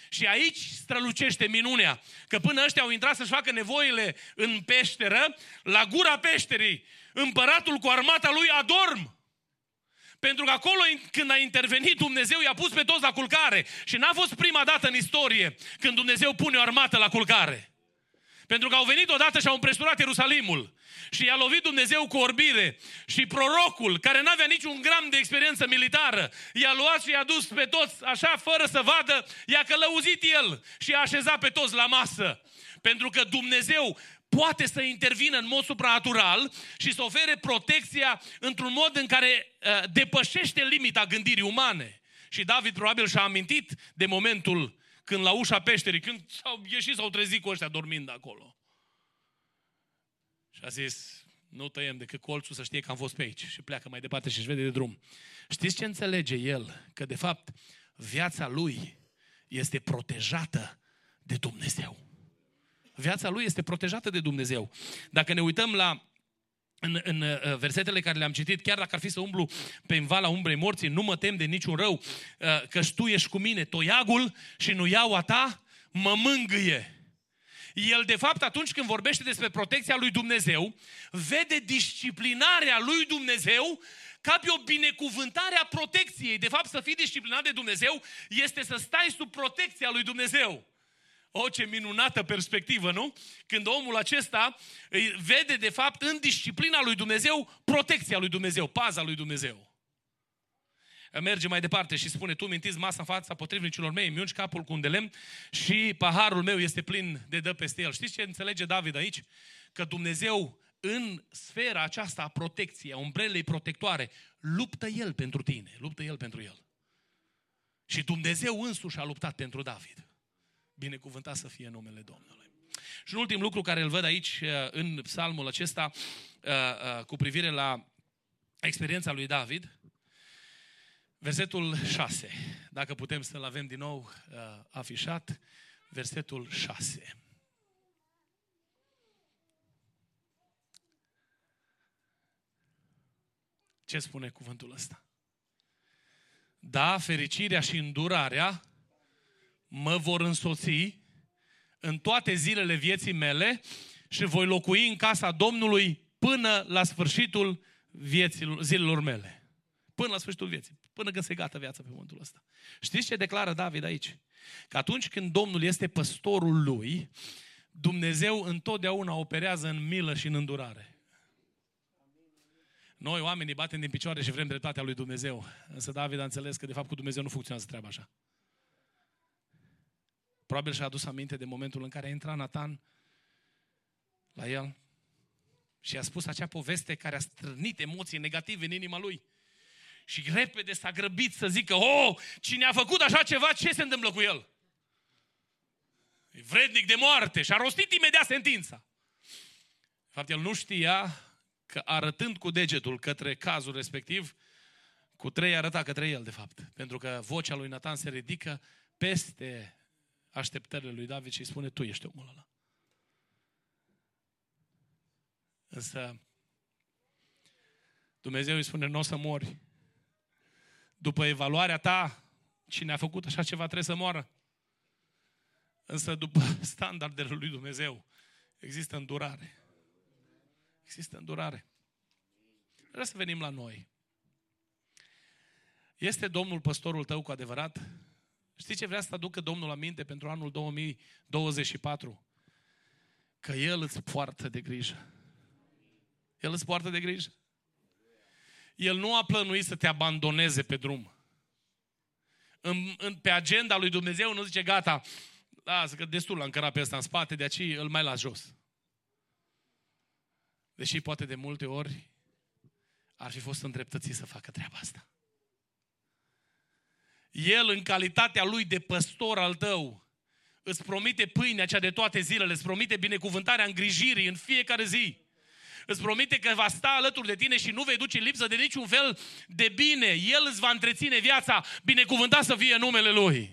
Și aici strălucește minunea, că până ăștia au intrat să-și facă nevoile în peșteră, la gura peșterii, împăratul cu armata lui adorm. Pentru că acolo când a intervenit Dumnezeu i-a pus pe toți la culcare. Și n-a fost prima dată în istorie când Dumnezeu pune o armată la culcare. Pentru că au venit odată și au împresturat Ierusalimul. Și i-a lovit Dumnezeu cu orbire. Și prorocul, care n-avea niciun gram de experiență militară, i-a luat și i-a dus pe toți, așa, fără să vadă, i-a călăuzit el și i-a așezat pe toți la masă. Pentru că Dumnezeu poate să intervină în mod supranatural și să ofere protecția într-un mod în care uh, depășește limita gândirii umane. Și David probabil și-a amintit de momentul când la ușa peșterii, când s-au ieșit, s-au trezit cu ăștia dormind acolo. Și a zis, nu tăiem decât colțul să știe că am fost pe aici. Și pleacă mai departe și își vede de drum. Știți ce înțelege el? Că de fapt viața lui este protejată de Dumnezeu. Viața lui este protejată de Dumnezeu. Dacă ne uităm la în, în uh, versetele care le-am citit, chiar dacă ar fi să umblu pe vala umbrei morții, nu mă tem de niciun rău, uh, că tu ești cu mine, toiagul și nu iau a ta mă mângâie. El, de fapt, atunci când vorbește despre protecția lui Dumnezeu, vede disciplinarea lui Dumnezeu ca pe o binecuvântare a protecției. De fapt, să fii disciplinat de Dumnezeu este să stai sub protecția lui Dumnezeu. O, ce minunată perspectivă, nu? Când omul acesta vede, de fapt, în disciplina lui Dumnezeu, protecția lui Dumnezeu, paza lui Dumnezeu. Merge mai departe și spune, tu mintiți masa în fața potrivnicilor mei, îmi capul cu un de lemn și paharul meu este plin de dă peste el. Știți ce înțelege David aici? Că Dumnezeu în sfera aceasta a protecției, a umbrelei protectoare, luptă El pentru tine, luptă El pentru El. Și Dumnezeu însuși a luptat pentru David. Binecuvântat să fie numele Domnului. Și un ultim lucru care îl văd aici uh, în psalmul acesta uh, uh, cu privire la experiența lui David, versetul 6. Dacă putem să-l avem din nou afișat, versetul 6. Ce spune cuvântul ăsta? Da, fericirea și îndurarea mă vor însoți în toate zilele vieții mele și voi locui în casa Domnului până la sfârșitul vieții, zilelor mele. Până la sfârșitul vieții. Până când se gata viața pe pământul ăsta. Știți ce declară David aici? Că atunci când Domnul este păstorul lui, Dumnezeu întotdeauna operează în milă și în îndurare. Noi, oamenii, batem din picioare și vrem dreptatea lui Dumnezeu. Însă David a înțeles că, de fapt, cu Dumnezeu nu funcționează treaba așa. Probabil și-a adus aminte de momentul în care a intrat Nathan la el și a spus acea poveste care a strânit emoții negative în inima lui. Și repede s-a grăbit să zică, oh, cine a făcut așa ceva, ce se întâmplă cu el? E vrednic de moarte și a rostit imediat sentința. De fapt, el nu știa că arătând cu degetul către cazul respectiv, cu trei arăta către el, de fapt. Pentru că vocea lui Nathan se ridică peste așteptările lui David și îi spune, tu ești omul ăla. Însă, Dumnezeu îi spune, nu o să mori. După evaluarea ta, cine a făcut așa ceva trebuie să moară. Însă, după <laughs> standardele lui Dumnezeu, există îndurare. Există îndurare. Vreau să venim la noi. Este Domnul păstorul tău cu adevărat? Știi ce vrea să aducă Domnul aminte pentru anul 2024? Că El îți poartă de grijă. El îți poartă de grijă. El nu a plănuit să te abandoneze pe drum. În, în, pe agenda lui Dumnezeu nu zice, gata, lasă că destul l-a încărat pe ăsta în spate, de aceea îl mai las jos. Deși poate de multe ori ar fi fost îndreptățit să facă treaba asta. El, în calitatea lui de păstor al tău, îți promite pâinea cea de toate zilele, îți promite binecuvântarea îngrijirii în fiecare zi. Îți promite că va sta alături de tine și nu vei duce lipsă de niciun fel de bine. El îți va întreține viața, binecuvântat să fie numele Lui.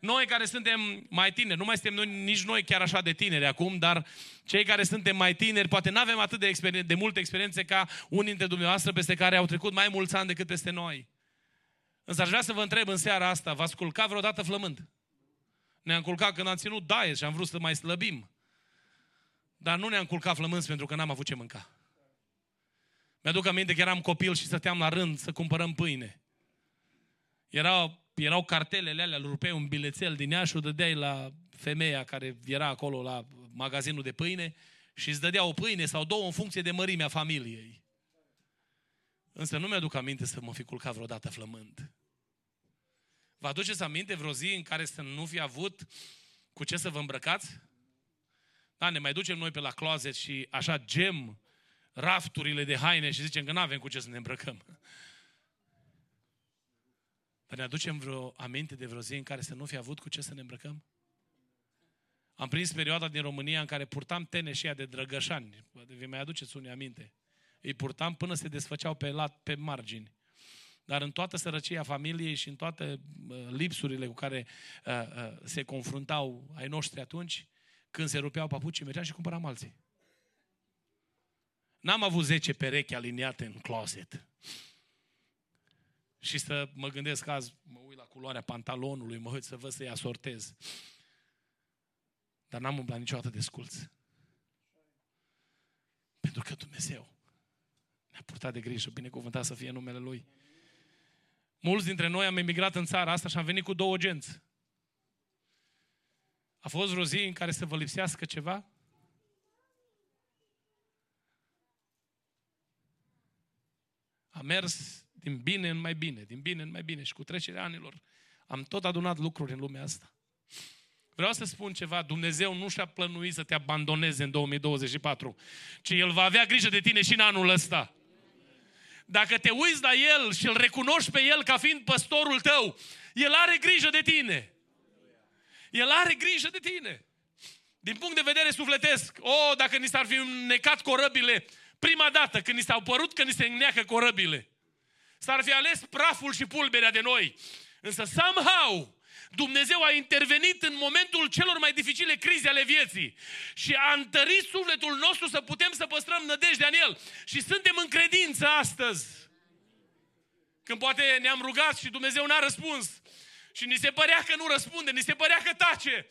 Noi care suntem mai tineri, nu mai suntem noi, nici noi chiar așa de tineri acum, dar cei care suntem mai tineri, poate nu avem atât de, experien- de multe experiențe ca unii dintre dumneavoastră peste care au trecut mai mulți ani decât peste noi. Însă aș vrea să vă întreb în seara asta, v-ați culcat vreodată flămând? Ne-am culcat când am ținut daie și am vrut să mai slăbim. Dar nu ne-am culcat flămânzi pentru că n-am avut ce mânca. Mi-aduc aminte că eram copil și stăteam la rând să cumpărăm pâine. Era erau cartelele alea, îl rupeai un bilețel din ea și o dădeai la femeia care era acolo la magazinul de pâine și îți dădea o pâine sau două în funcție de mărimea familiei. Însă nu mi-aduc aminte să mă fi culcat vreodată flămând. Vă aduceți aminte vreo zi în care să nu fi avut cu ce să vă îmbrăcați? Da, ne mai ducem noi pe la closet și așa gem rafturile de haine și zicem că nu avem cu ce să ne îmbrăcăm. Dar ne aducem vreo aminte de vreo zi în care să nu fi avut cu ce să ne îmbrăcăm? Am prins perioada din România în care purtam teneșia de drăgășani. Vi mai aduceți unii aminte. Îi purtam până se desfăceau pe, lat, pe margini. Dar în toată sărăcia familiei și în toate uh, lipsurile cu care uh, uh, se confruntau ai noștri atunci, când se rupeau papucii, mergeam și cumpăram alții. N-am avut 10 perechi aliniate în closet. Și să mă gândesc azi, mă uit la culoarea pantalonului, mă uit să văd să-i asortez. Dar n-am umblat niciodată de sculț. Pentru că Dumnezeu ne-a purtat de grijă, binecuvântat să fie numele Lui. Mulți dintre noi am emigrat în țara asta și am venit cu două genți. A fost vreo zi în care să vă lipsească ceva? A mers din bine în mai bine, din bine în mai bine și cu trecerea anilor am tot adunat lucruri în lumea asta. Vreau să spun ceva, Dumnezeu nu și-a plănuit să te abandoneze în 2024, ci El va avea grijă de tine și în anul ăsta. Dacă te uiți la El și îl recunoști pe El ca fiind păstorul tău, El are grijă de tine. El are grijă de tine. Din punct de vedere sufletesc, o, oh, dacă ni s-ar fi necat corăbile, prima dată când ni s-au părut că ni se înneacă corăbile, s-ar fi ales praful și pulberea de noi. Însă somehow, Dumnezeu a intervenit în momentul celor mai dificile crize ale vieții și a întărit sufletul nostru să putem să păstrăm nădejdea în El. Și suntem în credință astăzi. Când poate ne-am rugat și Dumnezeu n-a răspuns. Și ni se părea că nu răspunde, ni se părea că tace.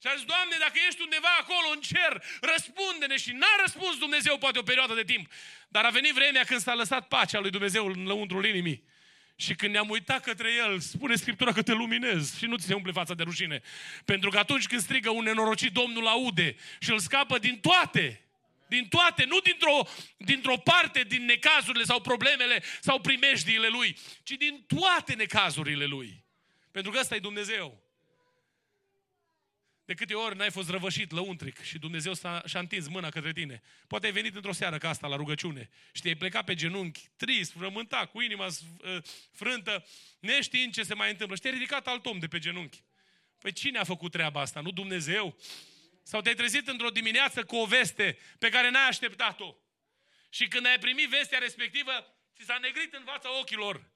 Și a zis, Doamne, dacă ești undeva acolo în cer, răspunde-ne. Și n-a răspuns Dumnezeu poate o perioadă de timp. Dar a venit vremea când s-a lăsat pacea lui Dumnezeu în lăuntrul inimii. Și când ne-am uitat către El, spune Scriptura că te luminezi și nu ți se umple fața de rușine. Pentru că atunci când strigă un nenorocit, Domnul aude și îl scapă din toate. Din toate, nu dintr-o, dintr-o parte din necazurile sau problemele sau primejdiile Lui, ci din toate necazurile Lui. Pentru că ăsta e Dumnezeu. De câte ori n-ai fost răvășit lăuntric și Dumnezeu s-a, și-a întins mâna către tine. Poate ai venit într-o seară ca asta la rugăciune și te-ai plecat pe genunchi, trist, frământat, cu inima uh, frântă, neștiind ce se mai întâmplă. Și te-ai ridicat alt om de pe genunchi. Păi cine a făcut treaba asta? Nu Dumnezeu? Sau te-ai trezit într-o dimineață cu o veste pe care n-ai așteptat-o. Și când ai primit vestea respectivă, ți s-a negrit în fața ochilor.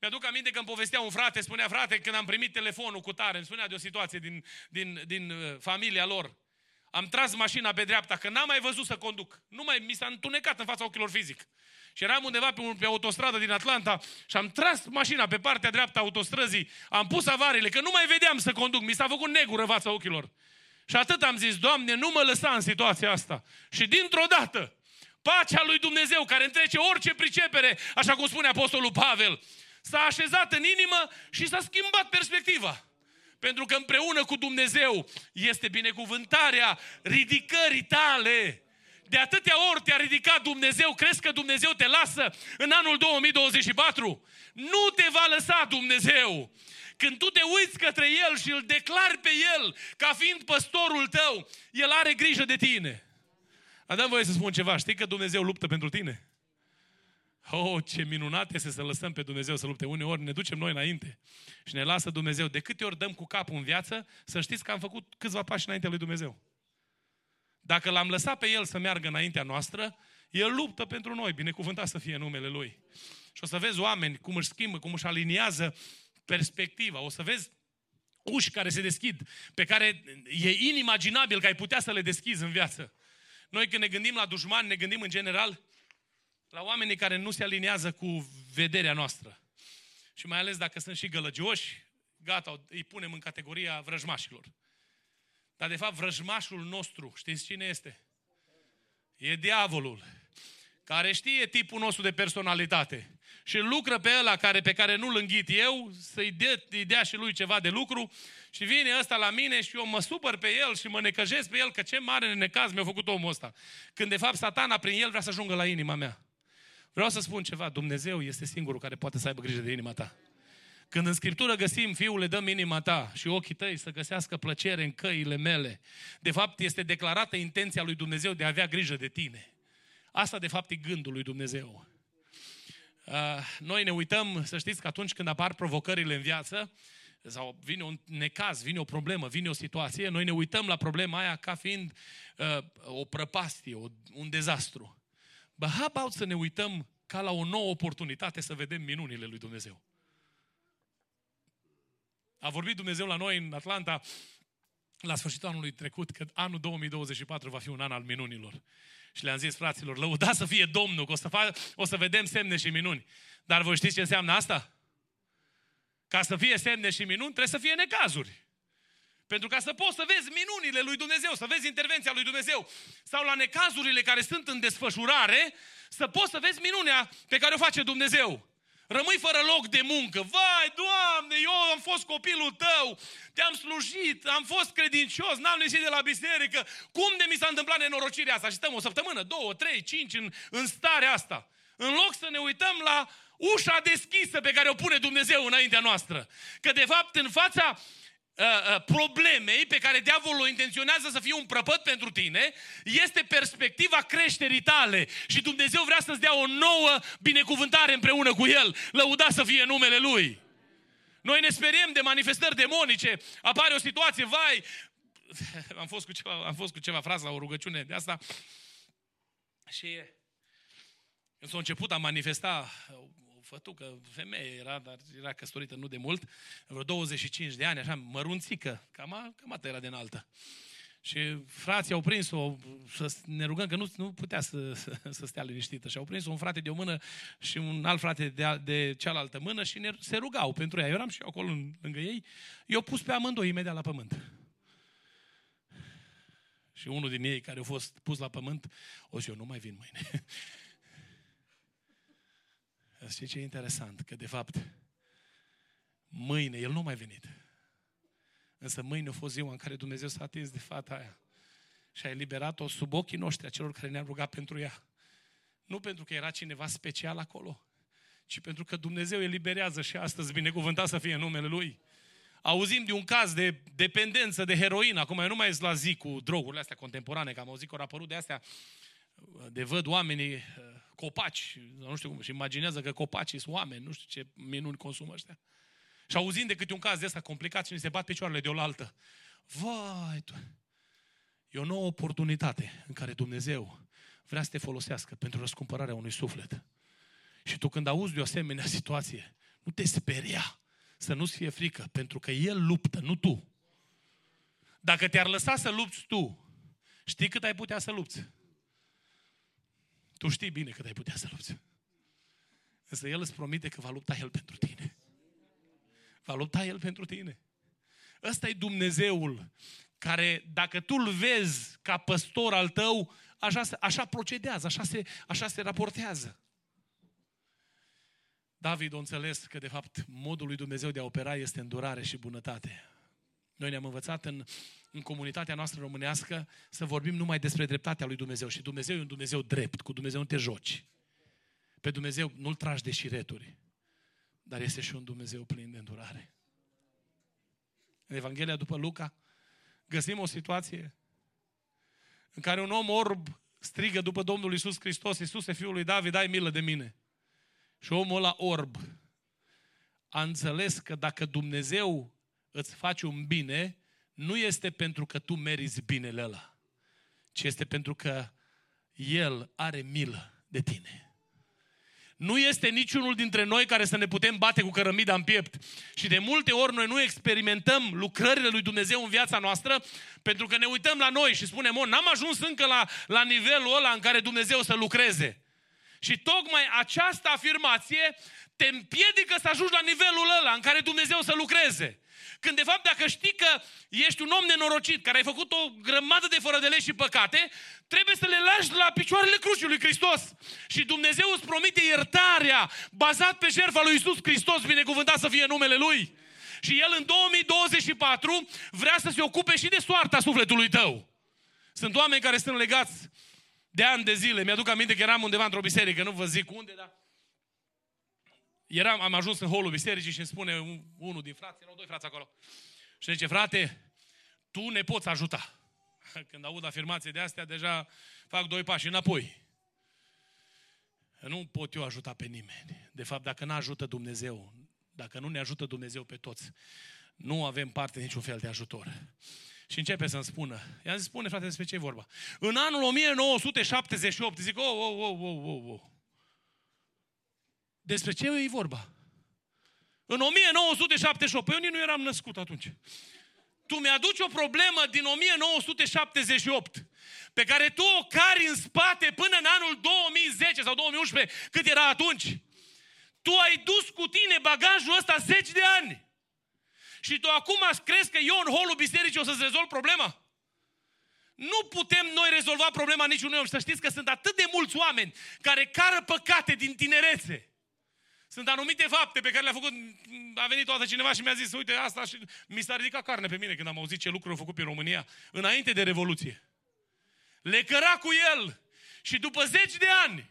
Mi-aduc aminte că îmi povestea un frate, spunea, frate, când am primit telefonul cu tare, îmi spunea de o situație din, din, din uh, familia lor. Am tras mașina pe dreapta, că n-am mai văzut să conduc. Nu mai, mi s-a întunecat în fața ochilor fizic. Și eram undeva pe, pe autostradă din Atlanta și am tras mașina pe partea dreaptă a autostrăzii, am pus avarile, că nu mai vedeam să conduc, mi s-a făcut negură fața ochilor. Și atât am zis, Doamne, nu mă lăsa în situația asta. Și dintr-o dată, pacea lui Dumnezeu, care întrece orice pricepere, așa cum spune Apostolul Pavel, s-a așezat în inimă și s-a schimbat perspectiva. Pentru că împreună cu Dumnezeu este binecuvântarea ridicării tale. De atâtea ori te-a ridicat Dumnezeu, crezi că Dumnezeu te lasă în anul 2024? Nu te va lăsa Dumnezeu. Când tu te uiți către El și îl declari pe El ca fiind păstorul tău, El are grijă de tine. Adam voie să spun ceva, știi că Dumnezeu luptă pentru tine? Oh, ce minunat este să lăsăm pe Dumnezeu să lupte. Uneori ne ducem noi înainte și ne lasă Dumnezeu. De câte ori dăm cu capul în viață, să știți că am făcut câțiva pași înaintea lui Dumnezeu. Dacă l-am lăsat pe El să meargă înaintea noastră, El luptă pentru noi, binecuvântat să fie numele Lui. Și o să vezi oameni cum își schimbă, cum își aliniază perspectiva. O să vezi uși care se deschid, pe care e inimaginabil că ai putea să le deschizi în viață. Noi când ne gândim la dușmani, ne gândim în general la oamenii care nu se aliniază cu vederea noastră. Și mai ales dacă sunt și gălăgioși, gata, îi punem în categoria vrăjmașilor. Dar de fapt vrăjmașul nostru, știți cine este? E diavolul, care știe tipul nostru de personalitate și lucră pe ăla care, pe care nu-l înghit eu, să-i dea, îi dea și lui ceva de lucru și vine ăsta la mine și eu mă supăr pe el și mă necăjesc pe el că ce mare necaz mi-a făcut omul ăsta. Când de fapt satana prin el vrea să ajungă la inima mea. Vreau să spun ceva, Dumnezeu este singurul care poate să aibă grijă de inima ta. Când în Scriptură găsim, Fiule, dăm inima ta și ochii tăi să găsească plăcere în căile mele, de fapt este declarată intenția lui Dumnezeu de a avea grijă de tine. Asta de fapt e gândul lui Dumnezeu. Uh, noi ne uităm, să știți că atunci când apar provocările în viață, sau vine un necaz, vine o problemă, vine o situație, noi ne uităm la problema aia ca fiind uh, o prăpastie, o, un dezastru. But how about să ne uităm ca la o nouă oportunitate să vedem minunile lui Dumnezeu. A vorbit Dumnezeu la noi în Atlanta la sfârșitul anului trecut că anul 2024 va fi un an al minunilor. Și le-am zis fraților, lăuda să fie Domnul, că o să, fa- o să vedem semne și minuni. Dar voi știți ce înseamnă asta? Ca să fie semne și minuni, trebuie să fie necazuri. Pentru ca să poți să vezi minunile lui Dumnezeu, să vezi intervenția lui Dumnezeu, sau la necazurile care sunt în desfășurare, să poți să vezi minunea pe care o face Dumnezeu. Rămâi fără loc de muncă. Vai, Doamne, eu am fost copilul tău, te-am slujit, am fost credincios, n-am ieșit de la biserică. Cum de mi s-a întâmplat nenorocirea asta? Și stăm o săptămână, două, trei, cinci în, în starea asta. În loc să ne uităm la ușa deschisă pe care o pune Dumnezeu înaintea noastră. Că de fapt în fața uh, uh, problemei pe care diavolul intenționează să fie un prăpăt pentru tine, este perspectiva creșterii tale. Și Dumnezeu vrea să-ți dea o nouă binecuvântare împreună cu El. Lăuda să fie numele Lui. Noi ne speriem de manifestări demonice, apare o situație, vai, <laughs> am fost cu ceva, am fost cu ceva frați la o rugăciune de asta și când s-a început a manifesta o fătucă, femeie era, dar era căsătorită nu de mult, vreo 25 de ani, așa, mărunțică, cam, a- cam atât era de înaltă. Și frații au prins-o, să ne rugăm că nu, nu putea să, să, să stea liniștită. Și au prins un frate de o mână și un alt frate de, a- de cealaltă mână și ne, se rugau pentru ea. Eu eram și eu acolo în- lângă ei. Eu pus pe amândoi imediat la pământ. Și unul din ei care a fost pus la pământ, o zi eu nu mai vin mâine. Știi ce e interesant? Că de fapt, mâine, el nu mai venit. Însă mâine a fost ziua în care Dumnezeu s-a atins de fata aia. Și a eliberat-o sub ochii noștri, a celor care ne-am rugat pentru ea. Nu pentru că era cineva special acolo, ci pentru că Dumnezeu eliberează și astăzi, binecuvântat să fie numele Lui. Auzim de un caz de dependență de heroină. Acum eu nu mai ies la zi cu drogurile astea contemporane, că am auzit că au apărut de astea de văd oamenii uh, copaci, nu știu cum, și imaginează că copacii sunt oameni, nu știu ce minuni consumă ăștia. Și auzind de câte un caz de ăsta complicat și ni se bat picioarele de oaltă. Vai, tu! E o nouă oportunitate în care Dumnezeu vrea să te folosească pentru răscumpărarea unui suflet. Și tu când auzi de o asemenea situație, nu te speria să nu-ți fie frică, pentru că El luptă, nu tu. Dacă te-ar lăsa să lupți tu, știi cât ai putea să lupți? Tu știi bine cât ai putea să lupți. Însă El îți promite că va lupta El pentru tine. Va lupta El pentru tine. Ăsta e Dumnezeul care, dacă tu îl vezi ca păstor al tău, așa, se- așa procedează, așa se, așa se raportează. David a înțeles că, de fapt, modul lui Dumnezeu de a opera este îndurare și bunătate. Noi ne-am învățat în, în comunitatea noastră românească să vorbim numai despre dreptatea lui Dumnezeu. Și Dumnezeu e un Dumnezeu drept, cu Dumnezeu nu te joci. Pe Dumnezeu nu-L tragi de șireturi, dar este și un Dumnezeu plin de îndurare. În Evanghelia după Luca găsim o situație în care un om orb strigă după Domnul Isus Hristos, Iisuse, Fiul lui David, ai milă de mine. Și omul ăla orb a înțeles că dacă Dumnezeu îți face un bine, nu este pentru că tu meriți binele ăla, ci este pentru că El are milă de tine. Nu este niciunul dintre noi care să ne putem bate cu cărămida în piept. Și de multe ori noi nu experimentăm lucrările lui Dumnezeu în viața noastră pentru că ne uităm la noi și spunem, o, n-am ajuns încă la, la nivelul ăla în care Dumnezeu să lucreze. Și tocmai această afirmație te împiedică să ajungi la nivelul ăla în care Dumnezeu să lucreze. Când de fapt dacă știi că ești un om nenorocit, care ai făcut o grămadă de fără de legi și păcate, trebuie să le lași la picioarele crucii lui Hristos. Și Dumnezeu îți promite iertarea bazat pe jertfa lui Isus Hristos, binecuvântat să fie numele Lui. Și El în 2024 vrea să se ocupe și de soarta sufletului tău. Sunt oameni care sunt legați de ani de zile. Mi-aduc aminte că eram undeva într-o biserică, nu vă zic unde, dar eram, am ajuns în holul bisericii și îmi spune un, unul din frați, erau doi frați acolo. Și zice, frate, tu ne poți ajuta. <laughs> Când aud afirmații de astea, deja fac doi pași înapoi. Nu pot eu ajuta pe nimeni. De fapt, dacă nu ajută Dumnezeu, dacă nu ne ajută Dumnezeu pe toți, nu avem parte niciun fel de ajutor. Și începe să-mi spună. I-am zis, spune frate, despre ce e vorba? În anul 1978, zic, oh, oh, oh, oh, oh, oh. Despre ce e vorba? În 1978, păi eu nici nu eram născut atunci. Tu mi-aduci o problemă din 1978 pe care tu o cari în spate până în anul 2010 sau 2011, cât era atunci. Tu ai dus cu tine bagajul ăsta zeci de ani. Și tu acum crezi că eu în holul bisericii o să-ți rezolv problema? Nu putem noi rezolva problema niciunui om. Și să știți că sunt atât de mulți oameni care cară păcate din tinerețe. Sunt anumite fapte pe care le-a făcut, a venit toată cineva și mi-a zis, uite asta și mi s-a ridicat carne pe mine când am auzit ce lucruri au făcut pe România, înainte de Revoluție. Le căra cu el și după zeci de ani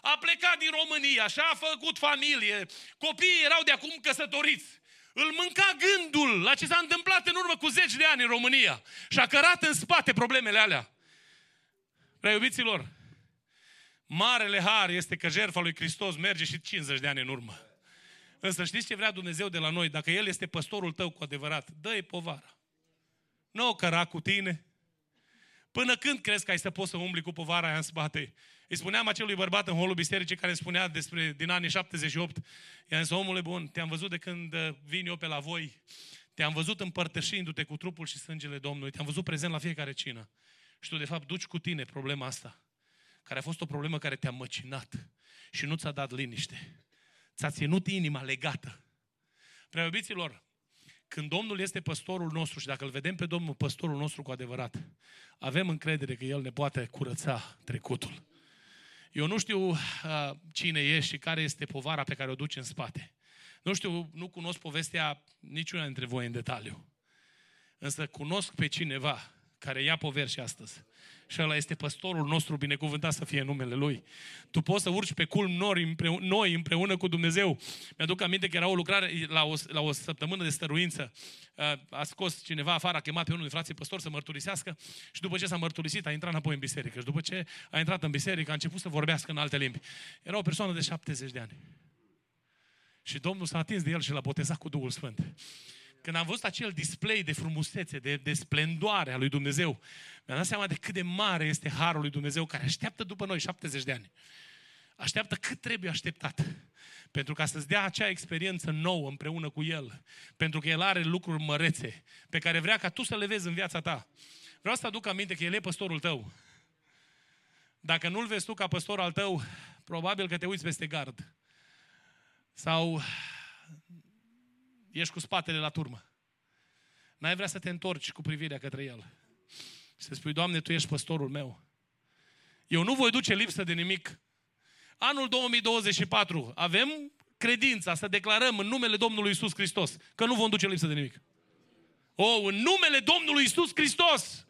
a plecat din România și a făcut familie, copiii erau de acum căsătoriți. Îl mânca gândul la ce s-a întâmplat în urmă cu zeci de ani în România și a cărat în spate problemele alea. Prea iubiților, Marele har este că jertfa lui Hristos merge și 50 de ani în urmă. Însă știți ce vrea Dumnezeu de la noi? Dacă El este păstorul tău cu adevărat, dă-i povara. Nu o căra cu tine. Până când crezi că ai să poți să umbli cu povara aia în spate? Îi spuneam acelui bărbat în holul bisericii care îmi spunea despre din anii 78. I-am zis, omule bun, te-am văzut de când uh, vin eu pe la voi. Te-am văzut împărtășindu-te cu trupul și sângele Domnului. Te-am văzut prezent la fiecare cină. Și tu, de fapt, duci cu tine problema asta care a fost o problemă care te-a măcinat și nu ți-a dat liniște. Ți-a ținut inima legată. Prea iubiților, când Domnul este păstorul nostru și dacă îl vedem pe Domnul păstorul nostru cu adevărat, avem încredere că El ne poate curăța trecutul. Eu nu știu uh, cine ești și care este povara pe care o duci în spate. Nu știu, nu cunosc povestea niciuna dintre voi în detaliu. Însă cunosc pe cineva care ia poveri și astăzi și ăla este păstorul nostru, binecuvântat să fie numele Lui. Tu poți să urci pe culm nori împreună, noi împreună cu Dumnezeu. Mi-aduc aminte că era o lucrare la o, la o săptămână de stăruință. A scos cineva afară, a chemat pe unul din frații păstori să mărturisească și după ce s-a mărturisit a intrat înapoi în biserică. Și după ce a intrat în biserică a început să vorbească în alte limbi. Era o persoană de 70 de ani. Și Domnul s-a atins de el și l-a botezat cu Duhul Sfânt. Când am văzut acel display de frumusețe, de, de splendoare a lui Dumnezeu, mi-am dat seama de cât de mare este harul lui Dumnezeu care așteaptă după noi 70 de ani. Așteaptă cât trebuie așteptat. Pentru ca să-ți dea acea experiență nouă împreună cu El. Pentru că El are lucruri mărețe pe care vrea ca tu să le vezi în viața ta. Vreau să aduc aminte că El e păstorul tău. Dacă nu-L vezi tu ca păstor al tău, probabil că te uiți peste gard. Sau ești cu spatele la turmă. N-ai vrea să te întorci cu privirea către El. Să spui, Doamne, Tu ești păstorul meu. Eu nu voi duce lipsă de nimic. Anul 2024 avem credința să declarăm în numele Domnului Isus Hristos că nu vom duce lipsă de nimic. O, oh, în numele Domnului Isus Hristos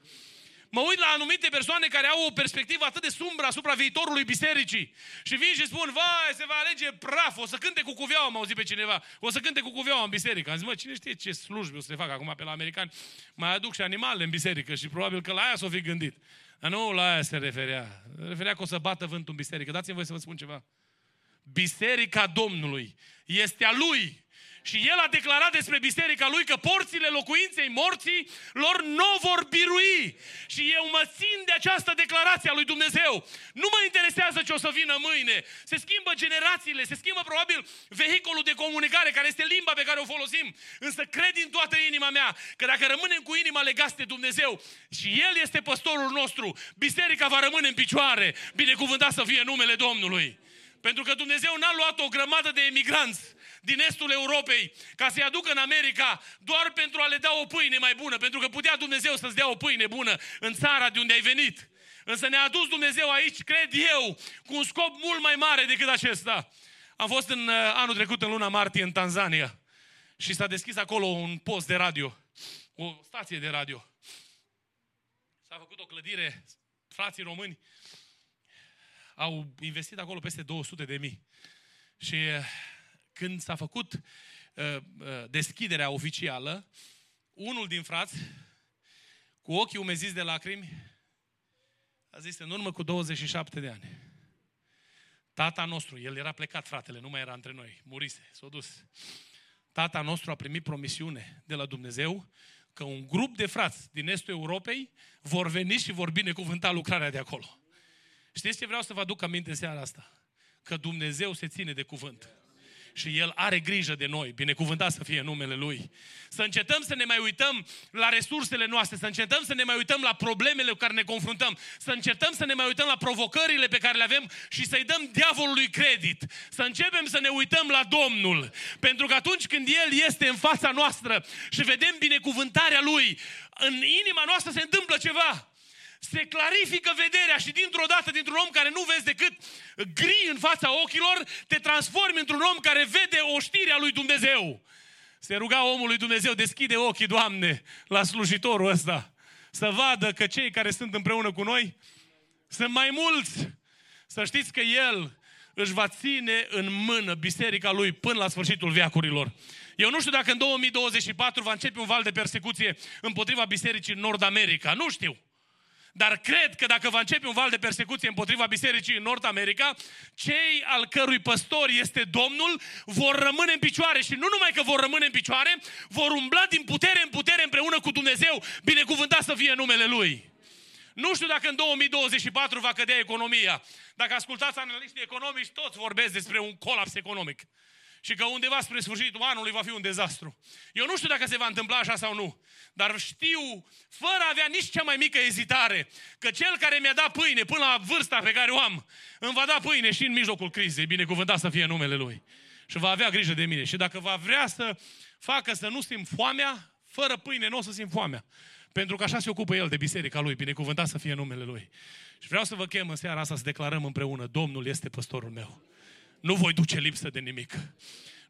Mă uit la anumite persoane care au o perspectivă atât de sumbră asupra viitorului bisericii și vin și spun, vai, se va alege praf, o să cânte cu cuveaua, am auzit pe cineva, o să cânte cu cuveaua în biserică. Am zis, mă, cine știe ce slujbe o să le fac acum pe la americani? Mai aduc și animale în biserică și probabil că la aia s-o fi gândit. Dar nu la aia se referea. Se referea că o să bată vântul în biserică. Dați-mi voi să vă spun ceva. Biserica Domnului este a Lui și el a declarat despre biserica lui că porțile locuinței morții lor nu vor birui. Și eu mă țin de această declarație a lui Dumnezeu. Nu mă interesează ce o să vină mâine. Se schimbă generațiile, se schimbă probabil vehiculul de comunicare, care este limba pe care o folosim. Însă cred din toată inima mea că dacă rămânem cu inima legați de Dumnezeu și El este păstorul nostru, biserica va rămâne în picioare. Binecuvântat să fie numele Domnului. Pentru că Dumnezeu n-a luat o grămadă de emigranți din estul Europei ca să-i aducă în America doar pentru a le da o pâine mai bună, pentru că putea Dumnezeu să-ți dea o pâine bună în țara de unde ai venit. Însă ne-a adus Dumnezeu aici, cred eu, cu un scop mult mai mare decât acesta. Am fost în uh, anul trecut, în luna martie, în Tanzania și s-a deschis acolo un post de radio, o stație de radio. S-a făcut o clădire, frații români au investit acolo peste 200 de mii. Și uh, când s-a făcut uh, uh, deschiderea oficială, unul din frați, cu ochii umeziți de lacrimi, a zis, în urmă cu 27 de ani, tata nostru, el era plecat, fratele, nu mai era între noi, murise, s-a dus. Tata nostru a primit promisiune de la Dumnezeu că un grup de frați din estul Europei vor veni și vor binecuvânta lucrarea de acolo. Știți ce vreau să vă aduc aminte în seara asta? că Dumnezeu se ține de cuvânt și El are grijă de noi. Binecuvântat să fie numele Lui. Să încetăm să ne mai uităm la resursele noastre, să încetăm să ne mai uităm la problemele cu care ne confruntăm, să încetăm să ne mai uităm la provocările pe care le avem și să-i dăm diavolului credit. Să începem să ne uităm la Domnul. Pentru că atunci când El este în fața noastră și vedem binecuvântarea Lui, în inima noastră se întâmplă ceva se clarifică vederea și dintr-o dată, dintr-un om care nu vezi decât gri în fața ochilor, te transformi într-un om care vede oștirea lui Dumnezeu. Se ruga omul lui Dumnezeu, deschide ochii, Doamne, la slujitorul ăsta, să vadă că cei care sunt împreună cu noi sunt mai mulți. Să știți că El își va ține în mână biserica lui până la sfârșitul veacurilor. Eu nu știu dacă în 2024 va începe un val de persecuție împotriva bisericii în Nord America. Nu știu. Dar cred că dacă va începe un val de persecuție împotriva bisericii în Nord America, cei al cărui păstor este Domnul vor rămâne în picioare și nu numai că vor rămâne în picioare, vor umbla din putere în putere împreună cu Dumnezeu, binecuvântat să fie numele Lui. Nu știu dacă în 2024 va cădea economia. Dacă ascultați analiștii economici, toți vorbesc despre un colaps economic și că undeva spre sfârșitul anului va fi un dezastru. Eu nu știu dacă se va întâmpla așa sau nu, dar știu, fără a avea nici cea mai mică ezitare, că cel care mi-a dat pâine până la vârsta pe care o am, îmi va da pâine și în mijlocul crizei, binecuvântat să fie numele Lui. Și va avea grijă de mine. Și dacă va vrea să facă să nu simt foamea, fără pâine nu o să simt foamea. Pentru că așa se ocupă El de biserica Lui, binecuvântat să fie numele Lui. Și vreau să vă chem în seara asta să declarăm împreună, Domnul este păstorul meu nu voi duce lipsă de nimic.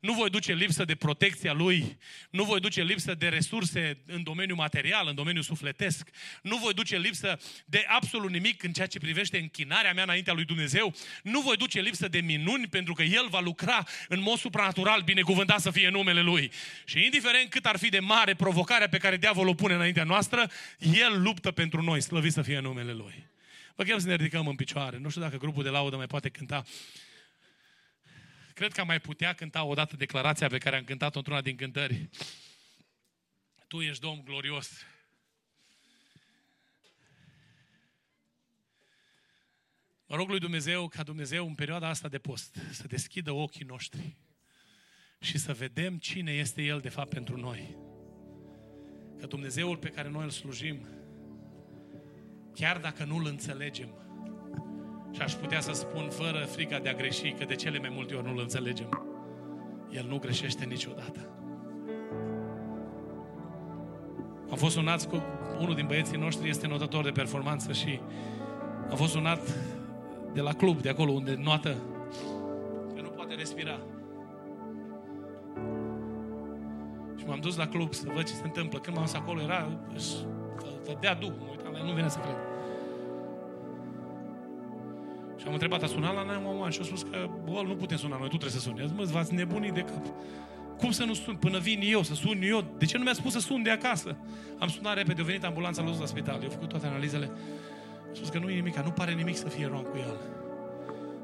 Nu voi duce lipsă de protecția lui, nu voi duce lipsă de resurse în domeniul material, în domeniul sufletesc, nu voi duce lipsă de absolut nimic în ceea ce privește închinarea mea înaintea lui Dumnezeu, nu voi duce lipsă de minuni pentru că El va lucra în mod supranatural, binecuvântat să fie numele Lui. Și indiferent cât ar fi de mare provocarea pe care diavolul o pune înaintea noastră, El luptă pentru noi, slăvit să fie numele Lui. Vă chem să ne ridicăm în picioare. Nu știu dacă grupul de laudă mai poate cânta Cred că am mai putea cânta o dată declarația pe care am cântat-o într-una din cântări. Tu ești Domn glorios. Mă rog lui Dumnezeu ca Dumnezeu în perioada asta de post să deschidă ochii noștri și să vedem cine este El de fapt pentru noi. Că Dumnezeul pe care noi îl slujim, chiar dacă nu îl înțelegem, și aș putea să spun fără frica de a greși că de cele mai multe ori nu-L înțelegem. El nu greșește niciodată. Am fost sunat cu unul din băieții noștri, este notător de performanță și am fost sunat de la club, de acolo unde noată că nu poate respira. Și m-am dus la club să văd ce se întâmplă. Când m-am dus acolo, era, să dea duh, mă uitam la el, nu vine să cred. Și am întrebat, a sunat la 911 și a spus că, bă, nu putem suna noi, tu trebuie să suni. A zis, mă, v-ați nebunit de cap. Cum să nu sun? Până vin eu, să sun eu. De ce nu mi-a spus să sun de acasă? Am sunat repede, a venit ambulanța, l-a dus la spital. Eu făcut toate analizele. A spus că nu e nimic, nu pare nimic să fie rom cu el.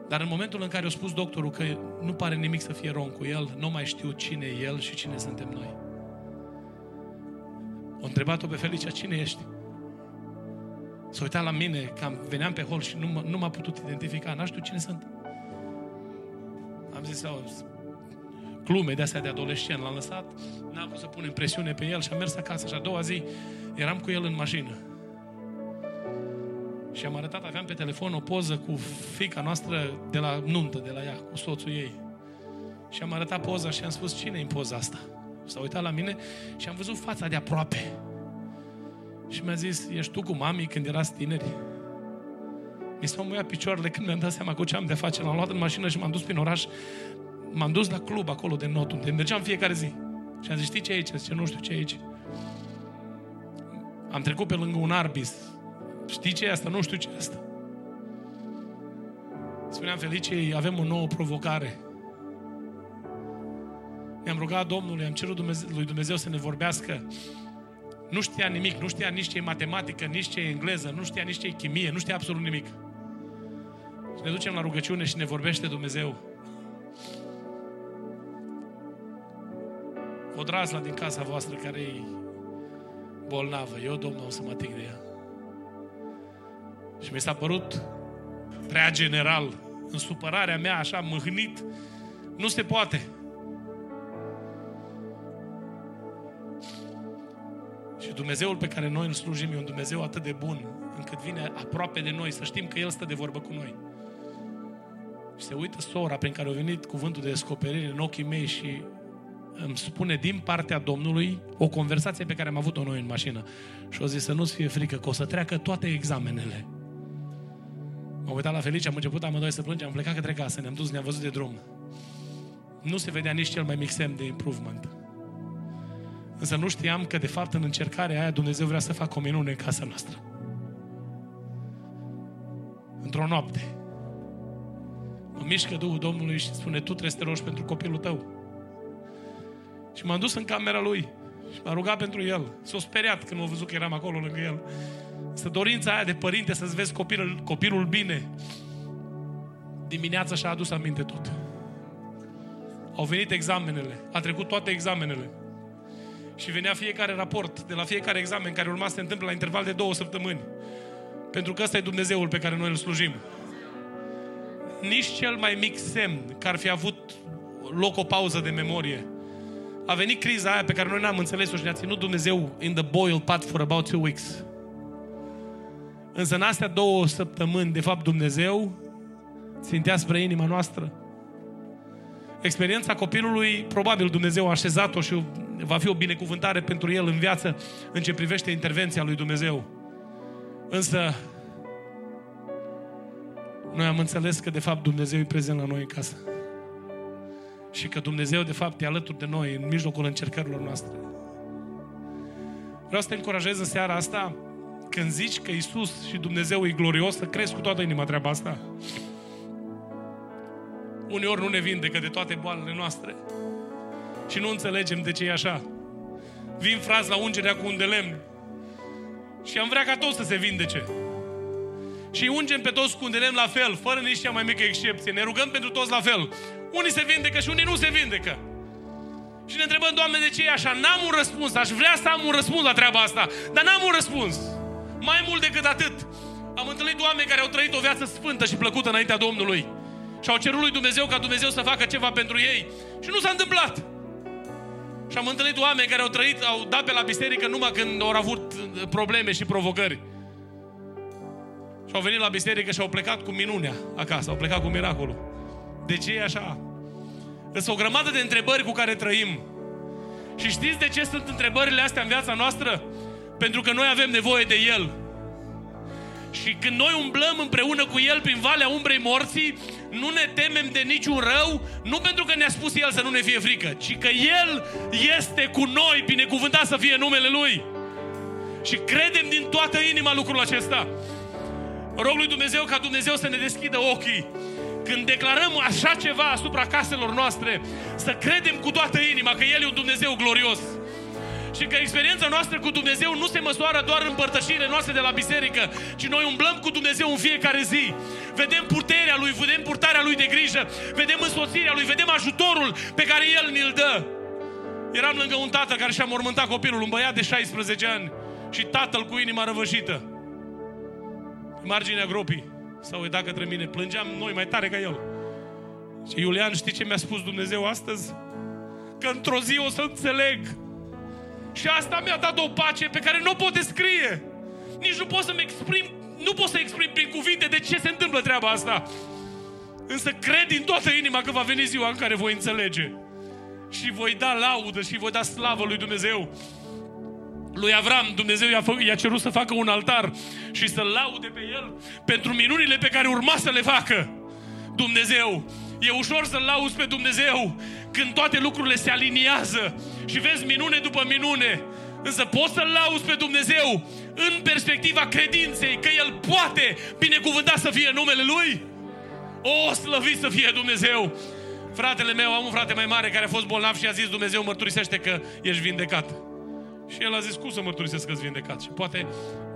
Dar în momentul în care a spus doctorul că nu pare nimic să fie rom cu el, nu mai știu cine e el și cine suntem noi. O întrebat-o pe Felicia, cine ești? S-a uitat la mine, cam veneam pe hol și nu, m- nu m-a putut identifica. N-a știu cine sunt. Am zis, sau glume de astea de adolescent. L-am lăsat, n-am vrut să punem presiune pe el și am mers acasă. Și a doua zi eram cu el în mașină. Și am arătat, aveam pe telefon o poză cu fica noastră de la nuntă, de la ea, cu soțul ei. Și am arătat poza și am spus, cine e în poza asta? S-a uitat la mine și am văzut fața de aproape. Și mi-a zis, ești tu cu mami când erați tineri? Mi s-au muiat picioarele când mi-am dat seama cu ce am de face. L-am luat în mașină și m-am dus prin oraș. M-am dus la club acolo de not, unde mergeam fiecare zi. Și am zis, știi ce e aici? Zice, nu știu ce e aici. Am trecut pe lângă un arbis. Știi ce e asta? Nu știu ce e asta. Spuneam Felicei, avem o nouă provocare. Mi-am rugat Domnului, am cerut Dumnezeu, lui Dumnezeu să ne vorbească nu știa nimic, nu știa nici ce e matematică, nici ce e engleză, nu știa nici ce e chimie, nu știa absolut nimic. Și ne ducem la rugăciune și ne vorbește Dumnezeu. O drazla din casa voastră care e bolnavă, eu, Domnul, o să mă ating de ea. Și mi s-a părut prea general în supărarea mea, așa mâhnit. Nu se poate. Și Dumnezeul pe care noi îl slujim e un Dumnezeu atât de bun, încât vine aproape de noi, să știm că El stă de vorbă cu noi. Și se uită sora prin care a venit cuvântul de descoperire în ochii mei și îmi spune din partea Domnului o conversație pe care am avut-o noi în mașină. Și o zis să nu-ți fie frică, că o să treacă toate examenele. M-am uitat la Felice, am început amândoi să plângem, am plecat către casă, ne-am dus, ne-am văzut de drum. Nu se vedea nici cel mai mic semn de improvement. Însă nu știam că, de fapt, în încercarea aia, Dumnezeu vrea să facă o minune în casa noastră. Într-o noapte. Mă mișcă Duhul Domnului și spune, tu trebuie să te rogi pentru copilul tău. Și m-am dus în camera lui și m-a rugat pentru el. S-a speriat când a văzut că eram acolo lângă el. Să dorința aia de părinte să-ți vezi copilul, copilul bine. Dimineața și-a adus aminte tot. Au venit examenele. A trecut toate examenele. Și venea fiecare raport de la fiecare examen care urma să se întâmple la interval de două săptămâni. Pentru că ăsta e Dumnezeul pe care noi îl slujim. Nici cel mai mic semn că ar fi avut loc o pauză de memorie. A venit criza aia pe care noi n-am înțeles-o și ne-a ținut Dumnezeu in the boil pot for about two weeks. Însă în astea două săptămâni, de fapt, Dumnezeu țintea spre inima noastră. Experiența copilului, probabil Dumnezeu a așezat-o și va fi o binecuvântare pentru el în viață în ce privește intervenția lui Dumnezeu. Însă, noi am înțeles că de fapt Dumnezeu e prezent la noi în casă. Și că Dumnezeu de fapt e alături de noi în mijlocul încercărilor noastre. Vreau să te încurajez în seara asta când zici că Isus și Dumnezeu e glorios, să crezi cu toată inima treaba asta. Uneori nu ne vindecă de toate boalele noastre. Și nu înțelegem de ce e așa. Vin frați la ungerea cu un de lemn. Și am vrea ca toți să se vindece. Și ungem pe toți cu un de lemn la fel, fără nici cea mai mică excepție. Ne rugăm pentru toți la fel. Unii se vindecă și unii nu se vindecă. Și ne întrebăm, Doamne, de ce e așa? N-am un răspuns. Aș vrea să am un răspuns la treaba asta, dar n-am un răspuns. Mai mult decât atât, am întâlnit oameni care au trăit o viață sfântă și plăcută înaintea Domnului. Și au cerut lui Dumnezeu ca Dumnezeu să facă ceva pentru ei. Și nu s-a întâmplat. Și am întâlnit oameni care au trăit, au dat pe la biserică numai când au avut probleme și provocări. Și au venit la biserică și au plecat cu minunea acasă, au plecat cu miracolul. De ce e așa? Sunt o grămadă de întrebări cu care trăim. Și știți de ce sunt întrebările astea în viața noastră? Pentru că noi avem nevoie de El. Și când noi umblăm împreună cu El prin valea umbrei morții, nu ne temem de niciun rău, nu pentru că ne-a spus El să nu ne fie frică, ci că El este cu noi, binecuvântat să fie numele Lui. Și credem din toată inima lucrul acesta. Rog lui Dumnezeu ca Dumnezeu să ne deschidă ochii când declarăm așa ceva asupra caselor noastre, să credem cu toată inima că El e un Dumnezeu glorios. Și că experiența noastră cu Dumnezeu nu se măsoară doar în părtășirile noastre de la biserică, ci noi umblăm cu Dumnezeu în fiecare zi. Vedem puterea Lui, vedem purtarea Lui de grijă, vedem însoțirea Lui, vedem ajutorul pe care El ne-l dă. Eram lângă un tată care și-a mormântat copilul, un băiat de 16 ani, și tatăl cu inima răvășită. Marginea gropii. S-a uitat către mine, plângeam noi mai tare ca el. Și Iulian, știi ce mi-a spus Dumnezeu astăzi? Că într-o zi o să înțeleg. Și asta mi-a dat o pace pe care nu o pot descrie. Nici nu pot să-mi exprim, nu pot să exprim prin cuvinte de ce se întâmplă treaba asta. Însă cred din toată inima că va veni ziua în care voi înțelege. Și voi da laudă și voi da slavă lui Dumnezeu lui Avram, Dumnezeu i-a, fă, i-a cerut să facă un altar și să laude pe el pentru minunile pe care urma să le facă. Dumnezeu, e ușor să-L lauzi pe Dumnezeu când toate lucrurile se aliniază și vezi minune după minune. Însă poți să-L lauzi pe Dumnezeu în perspectiva credinței că El poate binecuvânta să fie numele Lui? O, slăvit să fie Dumnezeu! Fratele meu, am un frate mai mare care a fost bolnav și a zis Dumnezeu mărturisește că ești vindecat. Și el a zis, cum să mărturisesc că vindecat? Și poate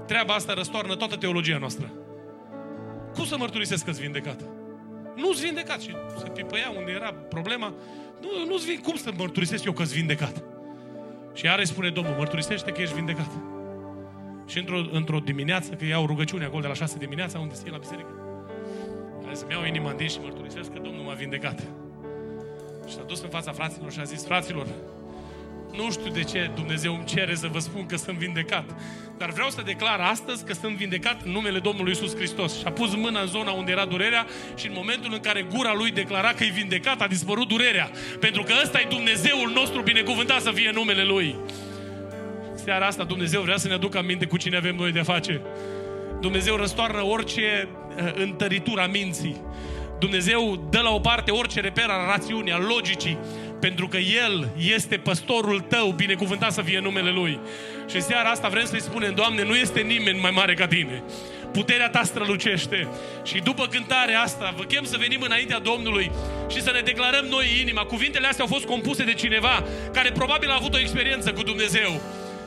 treaba asta răstoarnă toată teologia noastră. Cum să mărturisesc că vindecat? Nu-ți vindecat. Și se pipăia unde era problema. Nu, nu-ți vin, cum să mărturisesc eu că vindecat? Și are spune Domnul, mărturisește că ești vindecat. Și într-o, într-o dimineață, că iau rugăciune acolo de la șase dimineața, unde se la biserică, a Trebuie să-mi iau inima în din și mărturisesc că Domnul m-a vindecat. Și s-a dus în fața fraților și a zis, fraților, nu știu de ce Dumnezeu îmi cere să vă spun că sunt vindecat. Dar vreau să declar astăzi că sunt vindecat în numele Domnului Isus Hristos. Și a pus mâna în zona unde era durerea și în momentul în care gura lui declara că e vindecat, a dispărut durerea. Pentru că ăsta e Dumnezeul nostru binecuvântat să fie numele Lui. Seara asta Dumnezeu vrea să ne aducă aminte cu cine avem noi de face. Dumnezeu răstoarnă orice uh, întăritură a minții. Dumnezeu dă la o parte orice reper al rațiunii, al logicii, pentru că El este păstorul tău, binecuvântat să fie numele Lui. Și în seara asta vrem să-i spunem, Doamne, nu este nimeni mai mare ca Tine. Puterea Ta strălucește. Și după cântarea asta, vă chem să venim înaintea Domnului și să ne declarăm noi inima. Cuvintele astea au fost compuse de cineva care probabil a avut o experiență cu Dumnezeu.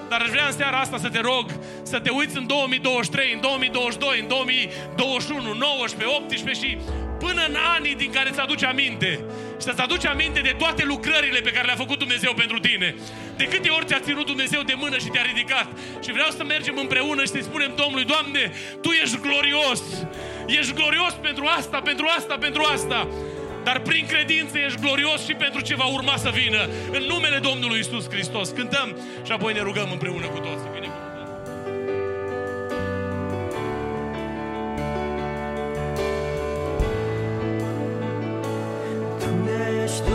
Dar aș vrea în seara asta să te rog să te uiți în 2023, în 2022, în 2021, 19, 18 și până în anii din care ți aduce aminte. Și să-ți aduci aminte de toate lucrările pe care le-a făcut Dumnezeu pentru tine. De câte ori ți-a ținut Dumnezeu de mână și te-a ridicat. Și vreau să mergem împreună și să-i spunem Domnului, Doamne, Tu ești glorios. Ești glorios pentru asta, pentru asta, pentru asta. Dar prin credință ești glorios și pentru ce va urma să vină. În numele Domnului Isus Hristos. Cântăm și apoi ne rugăm împreună cu toți. Bine. Tu ești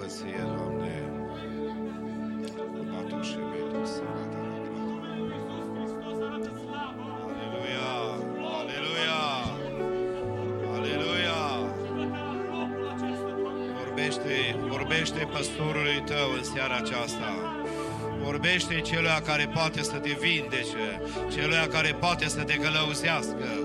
Slavă ție, Doamne. Batu și vetu, să bată la Aleluia. Aleluia. Aleluia. Vorbește, vorbește păstorului tău în seara aceasta. Vorbește celuia care poate să te vindece, celuia care poate să te călăuzească.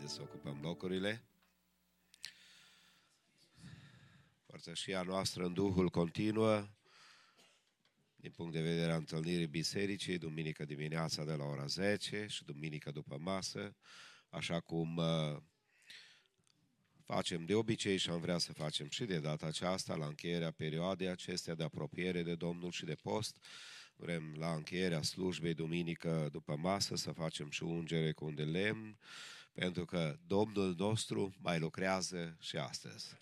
Haideți să ocupăm locurile. Părtășia noastră în Duhul continuă din punct de vedere a întâlnirii bisericii, duminică dimineața de la ora 10 și duminică după masă, așa cum uh, facem de obicei și am vrea să facem și de data aceasta, la încheierea perioadei acestea de apropiere de Domnul și de post. Vrem la încheierea slujbei duminică după masă să facem și ungere cu un de lemn, pentru că Domnul nostru mai lucrează și astăzi.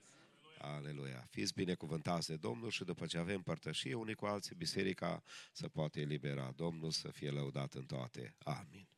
Aleluia! Fiți binecuvântați de Domnul și după ce avem părtășie unii cu alții, biserica să poate elibera. Domnul să fie lăudat în toate. Amin.